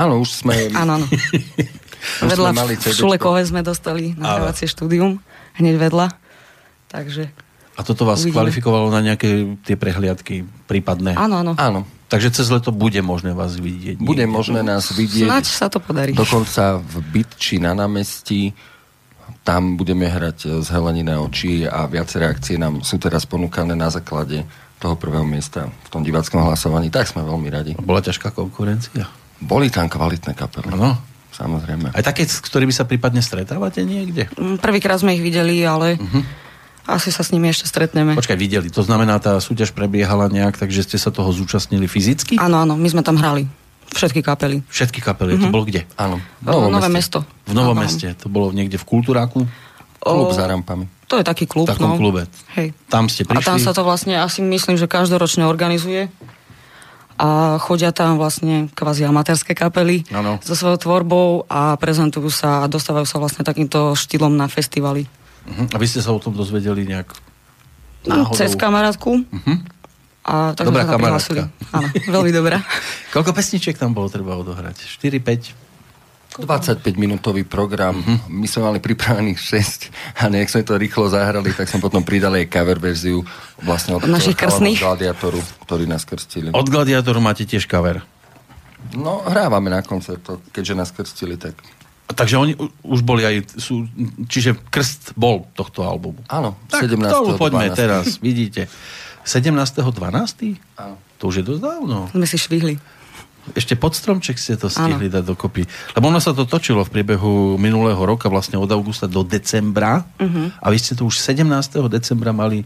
Áno, už sme... Áno, áno. Vedľa sme mali v. Šulekove sme dostali nahrávacie štúdium, hneď vedľa. Takže, A toto vás Uvidíme. kvalifikovalo na nejaké tie prehliadky prípadné? áno, áno. Áno, Takže cez leto bude možné vás vidieť. bude niekde. možné nás vidieť Snáď sa to podarí. dokonca v Bytči na námestí. Tam budeme hrať z Heleniné oči a viaceré akcie nám sú teraz ponúkané na základe toho prvého miesta v tom diváckom hlasovaní. Tak sme veľmi radi. Bola ťažká konkurencia. Boli tam kvalitné kapely. Áno. Samozrejme. Aj také, s ktorými sa prípadne stretávate niekde? Mm, Prvýkrát sme ich videli, ale Mhm. asi sa s nimi ešte stretneme. Počkaj, videli. To znamená, tá súťaž prebiehala nejak, takže ste sa toho zúčastnili fyzicky? Áno, áno, my sme tam hrali. Všetky kapely. Všetky kapely. To bolo kde? Áno. Novo Nové mesto. V Novom Áno. meste. To bolo niekde v Kultúráku? Klub O, za rampami. To je taký klub, V takom no. klube. Hej. Tam ste A prišli? tam sa to vlastne asi myslím, že každoročne organizuje. A chodia tam vlastne kvázi amatérske kapely Áno. so svojou tvorbou a prezentujú sa a dostávajú sa vlastne takýmto štýlom na festivaly. Uh-huh. A vy ste sa o tom dozvedeli nejak náhodou? cez kamarátku. Uh-huh. A tak Dobrá sme sa kamarátka. Áno, veľmi dobrá. Koľko pesničiek tam bolo treba odohrať? 4, 5? 25-minútový program. Mhm. My sme mali pripravených 6 a nejak sme to rýchlo zahrali, tak sme potom pridali aj cover verziu vlastne od Našich krstných? Gladiatoru, ktorí nás krstili. Od Gladiátoru máte tiež cover. No, hrávame na koncertoch, keďže nás krstili, tak Takže oni už boli aj... Sú, čiže krst bol tohto albumu. áno, Tak 17. k tomu poďme 12.. teraz, vidíte. 17.12. Áno. To už je dosť dávno. Sme si švihli. Ešte pod stromček ste to stihli dať dokopy. Lebo ono sa to točilo v priebehu minulého roka, vlastne od augusta do decembra. Uh-huh. A vy ste to už 17. decembra mali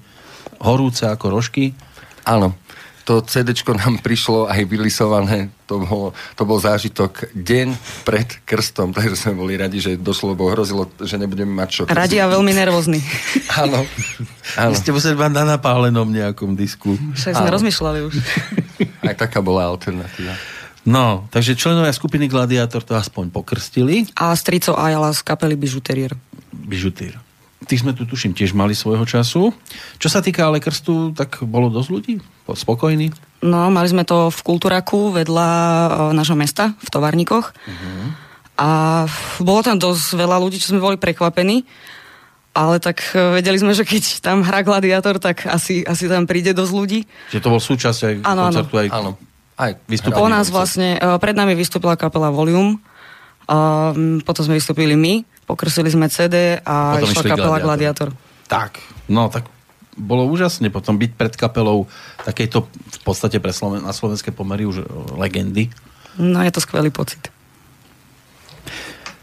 horúce ako rožky. Áno, to CD nám prišlo aj vylisované, to bol, to bol zážitok deň pred krstom, takže sme boli radi, že došlo, lebo hrozilo, že nebudeme mať čo. Radi a veľmi nervózni. Áno. Áno. Vy ste museli mať na napálenom nejakom disku. Však sme Áno. rozmýšľali už. Aj taká bola alternatíva. No, takže členovia skupiny Gladiátor to aspoň pokrstili. A strico Ajala z kapely Bižuterier. Bižutír. Tých sme tu tuším tiež mali svojho času. Čo sa týka ale krstu, tak bolo dosť ľudí? Spokojní? No, mali sme to v Kultúraku vedľa e, nášho mesta, v Tovarníkoch. A bolo tam dosť veľa ľudí, čo sme boli prekvapení. Ale tak e, vedeli sme, že keď tam hrá gladiátor, tak asi, asi tam príde dosť ľudí. Že to bol súčasť aj Áno, áno. koncertu, aj Áno. Aj Vystúpili Po nás vlastne, e, pred nami vystúpila kapela Volium, a potom sme vystúpili my, pokrstili sme CD a Potom išla kapela Gladiátor. Gladiátor. Tak, no tak bolo úžasne potom byť pred kapelou takejto v podstate pre Sloven- na slovenské pomery už e, legendy. No je to skvelý pocit.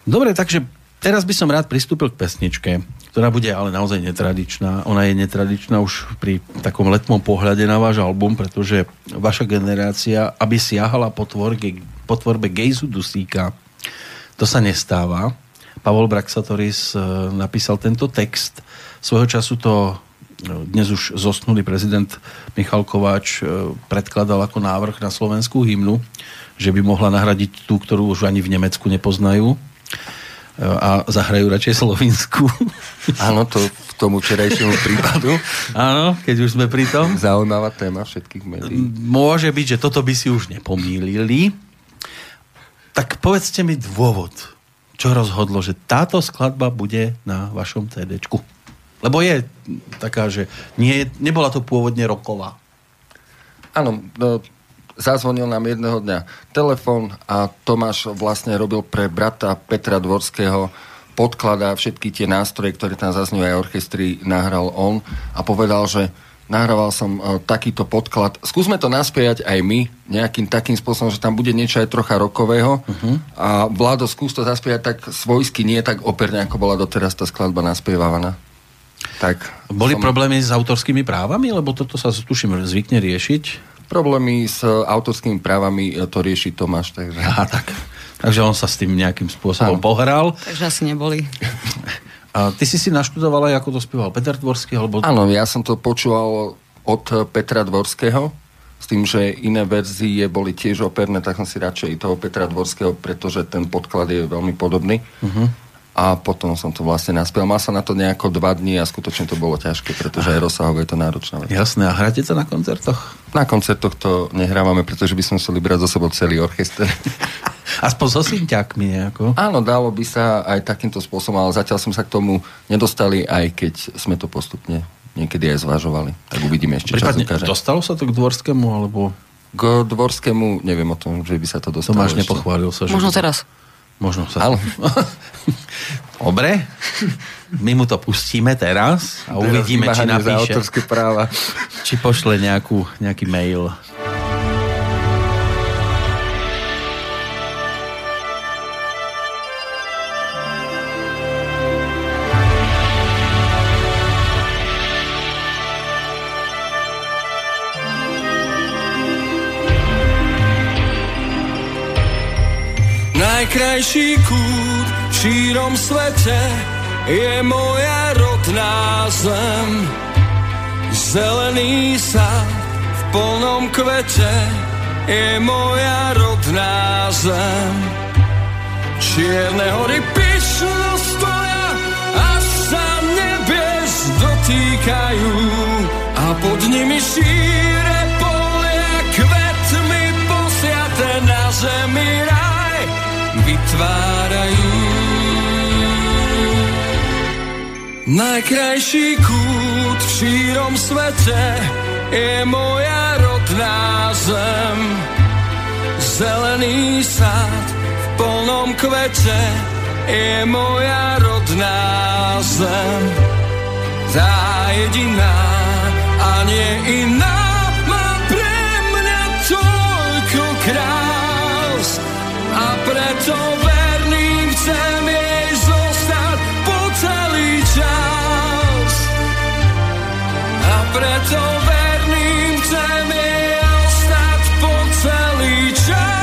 Dobre, takže teraz by som rád pristúpil k pesničke, ktorá bude ale naozaj netradičná. Ona je netradičná už pri takom letmom pohľade na váš album, pretože vaša generácia, aby siahala po, tvorge, po tvorbe Gejzu Dusíka, to sa nestáva. Pavol Braxatoris e, napísal tento text. Svojho času to e, dnes už zosnulý prezident Michal Kováč e, predkladal ako návrh na slovenskú hymnu, že by mohla nahradiť tú, ktorú už ani v Nemecku nepoznajú a zahrajú radšej Slovinsku. Áno, to k tomu včerajšiemu prípadu. Áno, keď už sme pri tom. Zaujímavá téma všetkých médií. Môže byť, že toto by si už nepomýlili. Tak povedzte mi dôvod, čo rozhodlo, že táto skladba bude na vašom CDčku. Lebo je taká, že nie, nebola to pôvodne roková. Áno, no, zazvonil nám jedného dňa telefon a Tomáš vlastne robil pre brata Petra Dvorského podkladá všetky tie nástroje, ktoré tam zazňujú aj orchestri, nahral on a povedal, že nahrával som e, takýto podklad. Skúsme to naspievať aj my nejakým takým spôsobom, že tam bude niečo aj trocha rokového uh-huh. a Vlado, skús to zaspievať tak svojsky, nie tak operne, ako bola doteraz tá skladba naspievávaná. Tak, Boli som- problémy s autorskými právami? Lebo toto sa tuším zvykne riešiť. Problémy s e, autorskými právami e, to rieši Tomáš, takže... Aha, tak. Takže on sa s tým nejakým spôsobom Áno. pohral. Takže asi neboli. A ty si si naštudoval aj, ako to spieval Peter Dvorský, alebo... Áno, ja som to počúval od Petra Dvorského, s tým, že iné verzie boli tiež operné, tak som si radšej toho Petra Dvorského, pretože ten podklad je veľmi podobný. Uh-huh. A potom som to vlastne naspel. Mal sa na to nejako dva dní a skutočne to bolo ťažké, pretože aj rozsahovo je to náročná vec. Jasné, a hráte to na koncertoch? Na koncertoch to nehrávame, pretože by sme museli brať zo sebou celý orchester. Aspoň so synťakmi nejako. Áno, dalo by sa aj takýmto spôsobom, ale zatiaľ sme sa k tomu nedostali, aj keď sme to postupne niekedy aj zvažovali. Tak uvidíme ešte, čo Prípadne, ukáže. dostalo sa to k Dvorskému, alebo K Dvorskému neviem o tom, že by sa to dostalo. Tomáš ešte. nepochválil sa? Že Možno teraz. Možno sa... Áno. Dobre, my mu to pustíme teraz a Teraz uvidíme, či vymáhanie za napíše, autorské práva. či pošle nejakú, nejaký mail. Najkrajší kút v šírom svete je moja rodná zem. Zelený sad v plnom kvete je moja rodná zem. Čierne hory pyšno stoja, až sa nebies dotýkajú a pod nimi šíre Najkrajší kút v šírom svete je moja rodná zem. Zelený sad v plnom kvete je moja rodná zem. Tá jediná a nie iná má pre mňa toľko krás a preto verný chcem preto verným chcem je ostať po celý čas.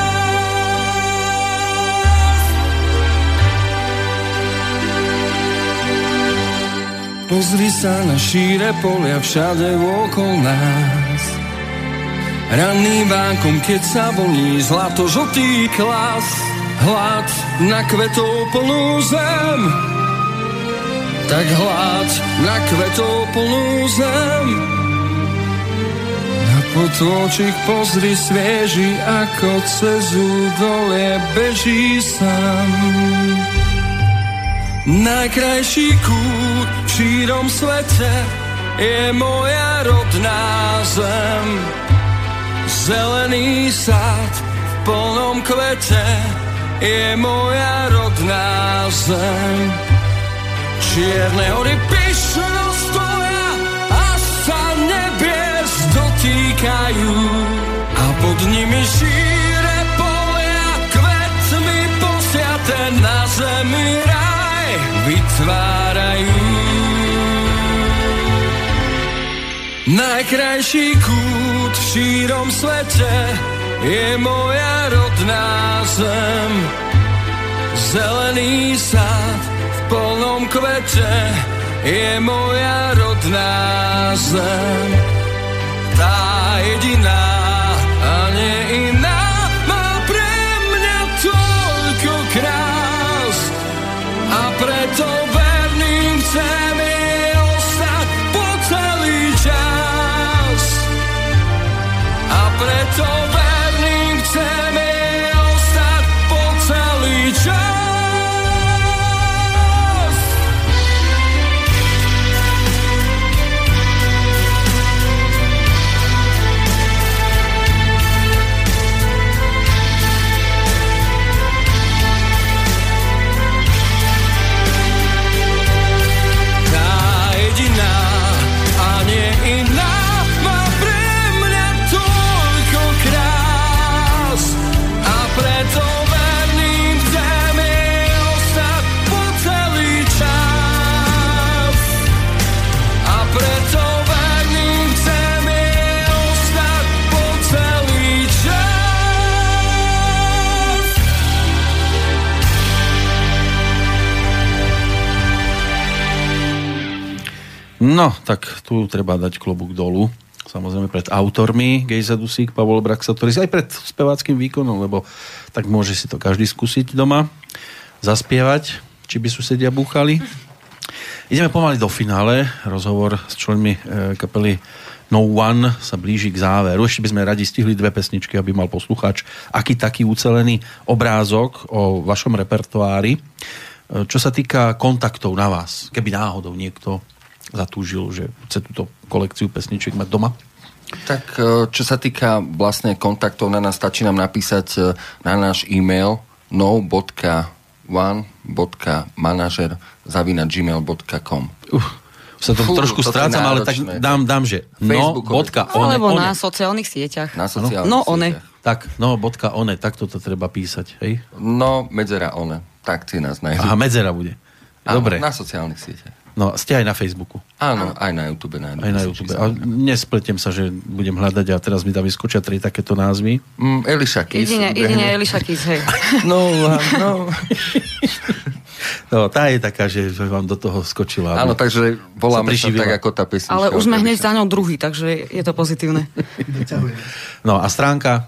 Pozri sa na šíre polia všade okolo nás. Ranný vánkom, keď sa voní zlato žltý klas, hlad na kvetov plnú zem. Tak hláď na kvetov plnú zem. Na potôčik pozri svieži, ako cez údolie beží sám. Najkrajší kút v šírom svete je moja rodná zem. Zelený sad v plnom kvete je moja rodná zem. Čierne hory pyšno stoja a sa nebies dotýkajú a pod nimi šíre polia kvetmi posiate na zemi raj vytvárajú. Najkrajší kút v šírom svete je moja rodná zem. Zelený sad v plnom kvete je moja rodná zem. Tá jediná No, tak tu treba dať klobúk dolu. Samozrejme pred autormi Gejza Dusík, Pavol Braxatoris, aj pred speváckým výkonom, lebo tak môže si to každý skúsiť doma, zaspievať, či by susedia búchali. Ideme pomaly do finále. Rozhovor s členmi e, kapely No One sa blíži k záveru. Ešte by sme radi stihli dve pesničky, aby mal poslucháč aký taký ucelený obrázok o vašom repertoári. E, Čo sa týka kontaktov na vás, keby náhodou niekto zatúžil, že chce túto kolekciu pesničiek mať doma? Tak e, čo sa týka vlastne kontaktov na nás, stačí nám napísať e, na náš e-mail no.one.manažer zavina gmail.com Uf, sa to Fú, trošku strácam, ale tak dám, dám, že no, Facebookové. bodka, one, Alebo one. na sociálnych sieťach. Na sociálnych No, one. sieťach. Tak, no, bodka, one, tak toto treba písať, hej? No, medzera one. Tak si nás nájdú. Aha, medzera bude. Áno, Dobre. Na sociálnych sieťach. No, ste aj na Facebooku. Áno, aj na YouTube. Na Aj na YouTube. A nespletiem sa, že budem hľadať a teraz mi tam vyskočia tri takéto názvy. Mm, Eliša Kiss. Jedine, jedine Eliša Kiss, hej. No, no. No, tá je taká, že vám do toho skočila. Áno, takže voláme sa tak ako tá pesnička. Ale už sme hneď za ňou druhý, takže je to pozitívne. No a stránka?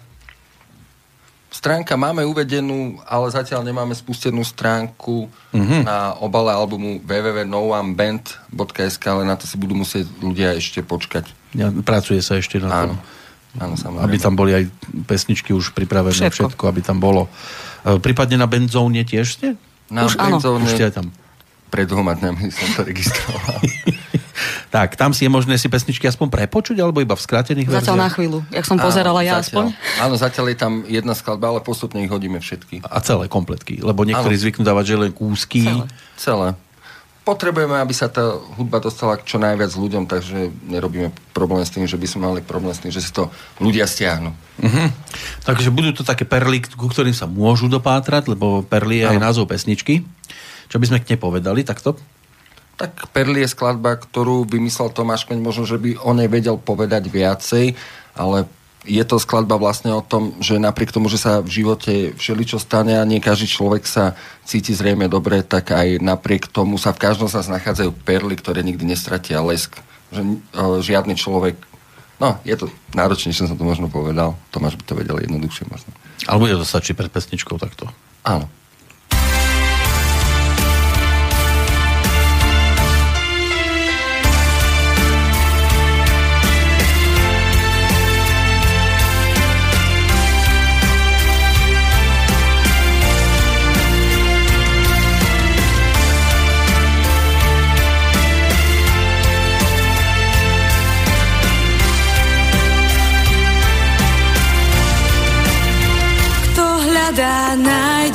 Stránka máme uvedenú, ale zatiaľ nemáme spustenú stránku Mhm. na obale albumu www.noameband.sk, ale na to si budú musieť ľudia ešte počkať. Ja, pracuje sa ešte na tom. Áno. Áno, samozrejme. Aby tam boli aj pesničky už pripravené, všetko, Všetko. aby tam bolo. E, Prípadne na Benzóne tiež ste? Na Už áno. Benzóne Už ste aj tam. pred dvoma dňami som to registroval. Tak, tam si je možné si pesničky aspoň prepočuť, alebo iba v skrátených Zatiaľ na verziách? chvíľu. Jak som pozerala ja zatiaľ. aspoň. Áno, zatiaľ je tam jedna skladba, ale postupne ich hodíme všetky. A celé kompletky, lebo niektorí Áno. zvyknú dávať, že len kúsky. Celé. Celé. Potrebujeme, aby sa tá hudba dostala k čo najviac ľuďom, takže nerobíme problém s tým, že by sme mali problém s tým, že si to ľudia stiahnu. Mhm. Takže budú to také perly, ku ktorým sa môžu dopátrať, lebo perly je aj názov pesničky. Čo by sme k nej povedali takto? Tak Perli je skladba, ktorú vymyslel Tomáš Kmeň, možno, že by o nej vedel povedať viacej, ale je to skladba vlastne o tom, že napriek tomu, že sa v živote všeličo stane a nie každý človek sa cíti zrejme dobre, tak aj napriek tomu sa v každom sa nachádzajú perly, ktoré nikdy nestratia lesk. Že o, žiadny človek No, je to náročnejšie, som to možno povedal. Tomáš by to vedel jednoduchšie možno. Ale bude to stačiť pred pesničkou takto. Áno.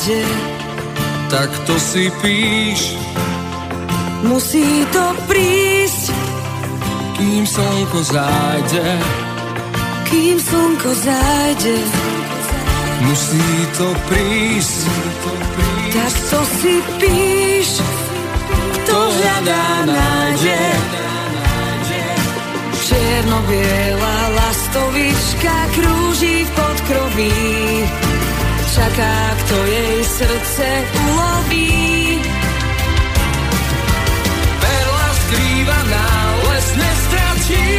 Nájde. Tak to si píš. Musí to prísť. Kým slnko zájde. Kým slnko zájde. Musí to prísť. Tak to si píš. Kto hľadá, nájde. Černo-biela lastovička krúži v podkroví čaká, kto jej srdce uloví. Perla skrývaná les nestratí,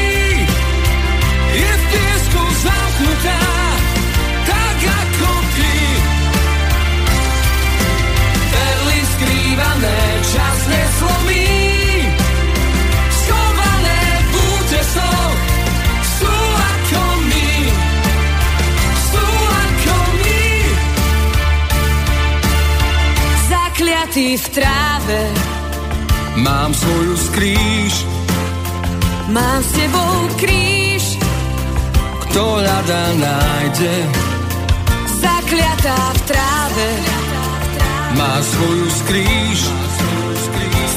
je v piesku zamknutá, Zakliatý v tráve, Mám svoju skrýš, mám s tebou kríž. kto hľadá nájde. Zakliatá v tráve, Má svoju skrýš,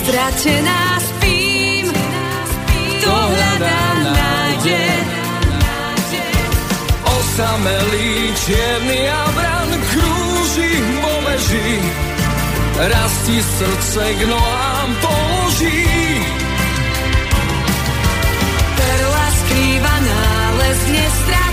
stratená spím. Kto hľadá, nájde. osamelý čierny abran Raz ti srdce k nohám položí. Perla skrývaná les nestratí.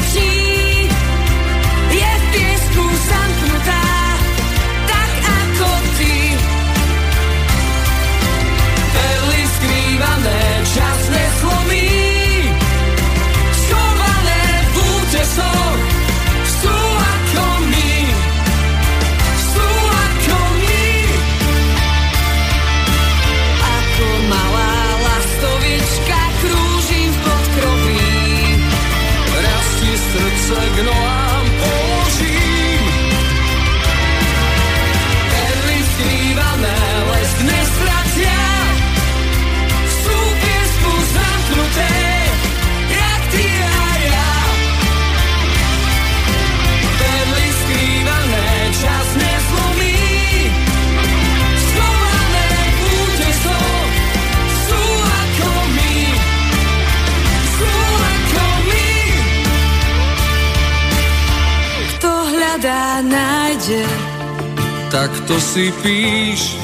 Tak to si píš,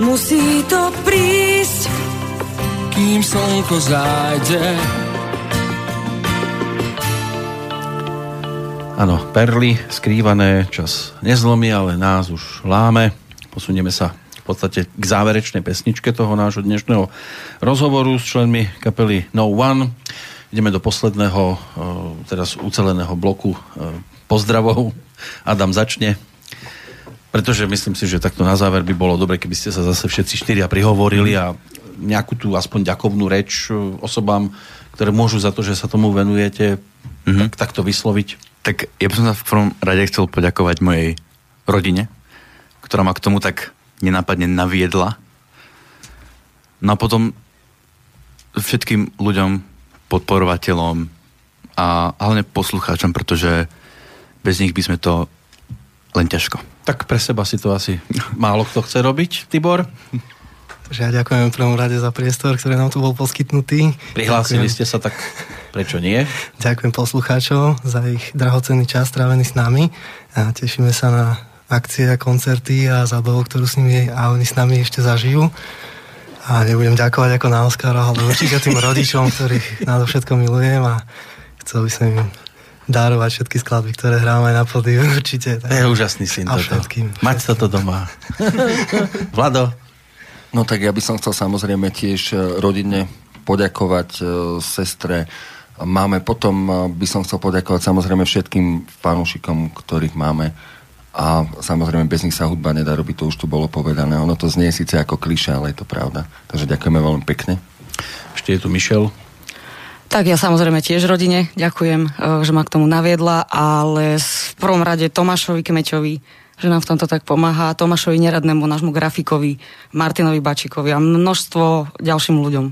Musí to prísť. kým slnko zájde. Áno, perly skrývané, čas nezlomí, ale nás už láme. Posunieme sa v podstate k záverečnej pesničke toho nášho dnešného rozhovoru s členmi kapely No One. Ideme do posledného, eh, teraz uceleného bloku eh, pozdravov. Adam začne. Pretože myslím si, že takto na záver by bolo dobre, keby ste sa zase všetci štyria prihovorili a nejakú tú aspoň ďakovnú reč eh, osobám, ktoré môžu za to, že sa tomu venujete, mm-hmm. tak, takto vysloviť. Tak ja by som sa v prvom rade chcel poďakovať mojej rodine, ktorá ma k tomu tak nenápadne naviedla. No a potom všetkým ľuďom, podporovateľom a hlavne poslucháčom, pretože bez nich by sme to len ťažko. Tak pre seba si to asi málo kto chce robiť, Tibor. Takže ja ďakujem v prvom rade za priestor, ktorý nám tu bol poskytnutý. Prihlásili Ďakujem. ste sa, tak prečo nie? Ďakujem poslucháčov za ich drahocenný čas strávený s nami a tešíme sa na akcie a koncerty a zábavu, ktorú s nimi a oni s nami ešte zažijú. A nebudem ďakovať ako na Oscara, ale určite tým rodičom, ktorých nadovšetko milujem a chcel by som im darovať všetky skladby, ktoré hrám aj na pódiu, určite. To je úžasný syn A toto. všetkým. Mať toto doma. Vlado, No tak ja by som chcel samozrejme tiež e, rodine poďakovať e, sestre. Máme potom, e, by som chcel poďakovať samozrejme všetkým fanúšikom, ktorých máme. A samozrejme bez nich sa hudba nedá robiť, to už tu bolo povedané. Ono to znie síce ako kliša, ale je to pravda. Takže ďakujeme veľmi pekne. ešte je tu Mišel. Tak ja samozrejme tiež rodine ďakujem, eh, že ma k tomu naviedla, ale v prvom rade Tomášovi Kmeťovi, že nám v tomto tak pomáha, Tomášovi Neradnému, nášmu grafikovi, Martinovi Bačikovi a množstvo ďalším ľuďom.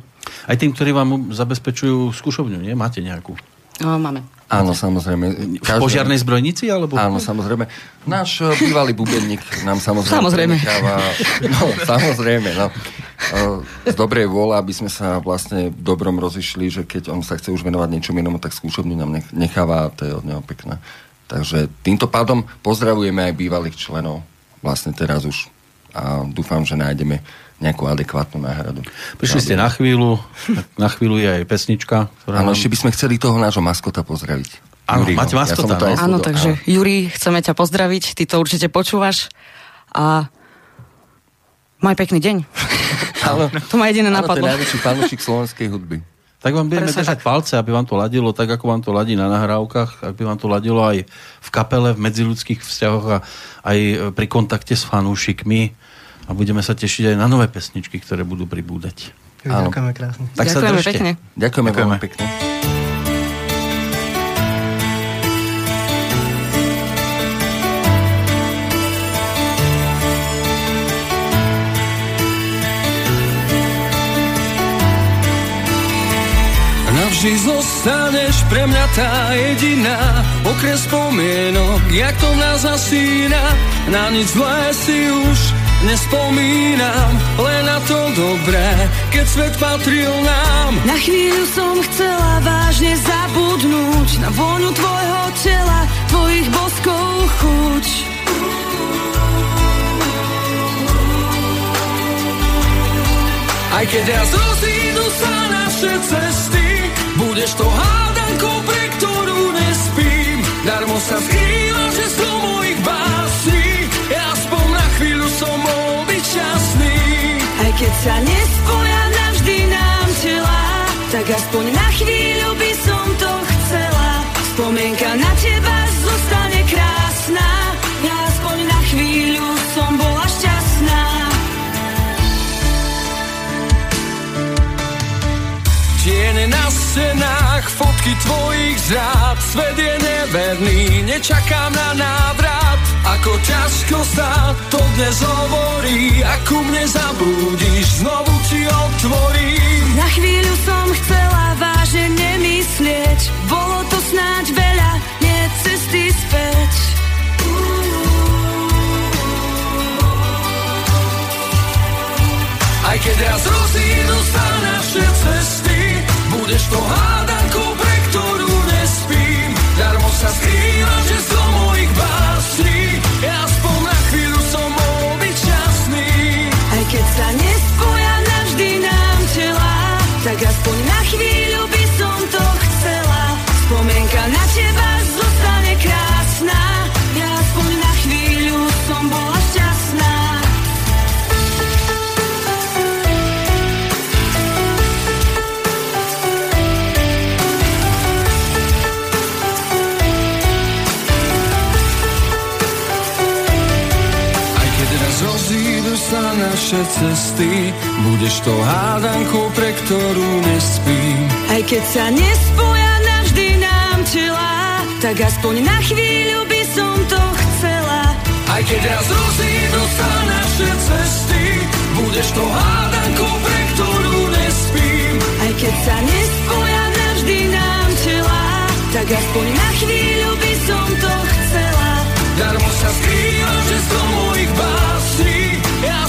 Aj tým, ktorí vám zabezpečujú skúšovňu, nie? Máte nejakú? No, máme. Áno, samozrejme. V požiarnej zbrojnici, alebo? Áno, samozrejme. Náš e, bývalý bubeník nám samozrejme, Samozrejme. prenecháva... No, samozrejme, no. E, Z dobrej vôle, aby sme sa vlastne dobrom rozišli, že keď on sa chce už venovať niečomu inému, tak skúšobňu nám nech- necháva a to je od neho pekné. Takže týmto pádom pozdravujeme aj bývalých členov vlastne teraz už a dúfam, že nájdeme nejakú adekvátnu náhradu. Prišli ste na chvíľu, na chvíľu je aj pesnička. Ktorá Áno, nám- ešte by sme chceli toho nášho maskota pozdraviť. Áno, Juriho. máte maskota, Ja no. Áno, takže Juri, chceme ťa pozdraviť, ty to určite počúvaš a maj pekný deň. Áno. To ma jediné Áno, to je napadlo. najväčší fanúšik slovenskej hudby. Tak vám budeme držať palce, aby vám to ladilo tak, ako vám to ladí na nahrávkach, aby vám to ladilo aj v kapele, v medziludských vzťahoch a aj pri kontakte s fanúšikmi a budeme sa tešiť aj na nové pesničky, ktoré budú pribúdať. Ďakujeme krásne. Tak sa Ďakujeme držte. pekne. Ďakujeme, Ďakujeme. veľmi pekne. Navždy zostaneš pre mňa tá jediná. Okres spomienok, jak to nás zasína Na nič zlé si už nespomínam. Len na to dobré, keď svet patril nám. Na chvíľu som chcela vážne zabudnúť Na vôňu tvojho tela, tvojich boskov chuť. Aj keď raz rozídu sa naše cesty Budeš to hádankou, pre ktorú nespím. Darmo sa skrýva, že z mojich básní. Ja aspoň na chvíľu som šťastný. Aj keď sa nespoja navždy nám tela Tak aspoň na chvíľu by som to chcela. Spomienka na teba Tiene na stenách, fotky tvojich zrád Svet je neverný, nečakám na návrat. Ako ťažko sa to dnes hovorí Ako mne zablúdiš, znovu ti otvorím. Na chvíľu som chcela vážne nemyslieť Bolo to snáď veľa, nie cesty späť. Aj keď raz rozídu sa naše cesty Budeš to hádankou, pre ktorú nespím. Darmo sa skrýva, naše cesty. Budeš tou hádankou, pre ktorú nespím. Aj keď sa nespoja navždy nám čelá Tak aspoň na chvíľu by som to chcela. Aj keď raz rozídu sa naše cesty Budeš tou hádankou, pre ktorú nespím. Aj keď sa nespoja navždy nám čelá Tak aspoň na chvíľu by som to chcela. Darmo sa skrýva, že z mojich básní. Ja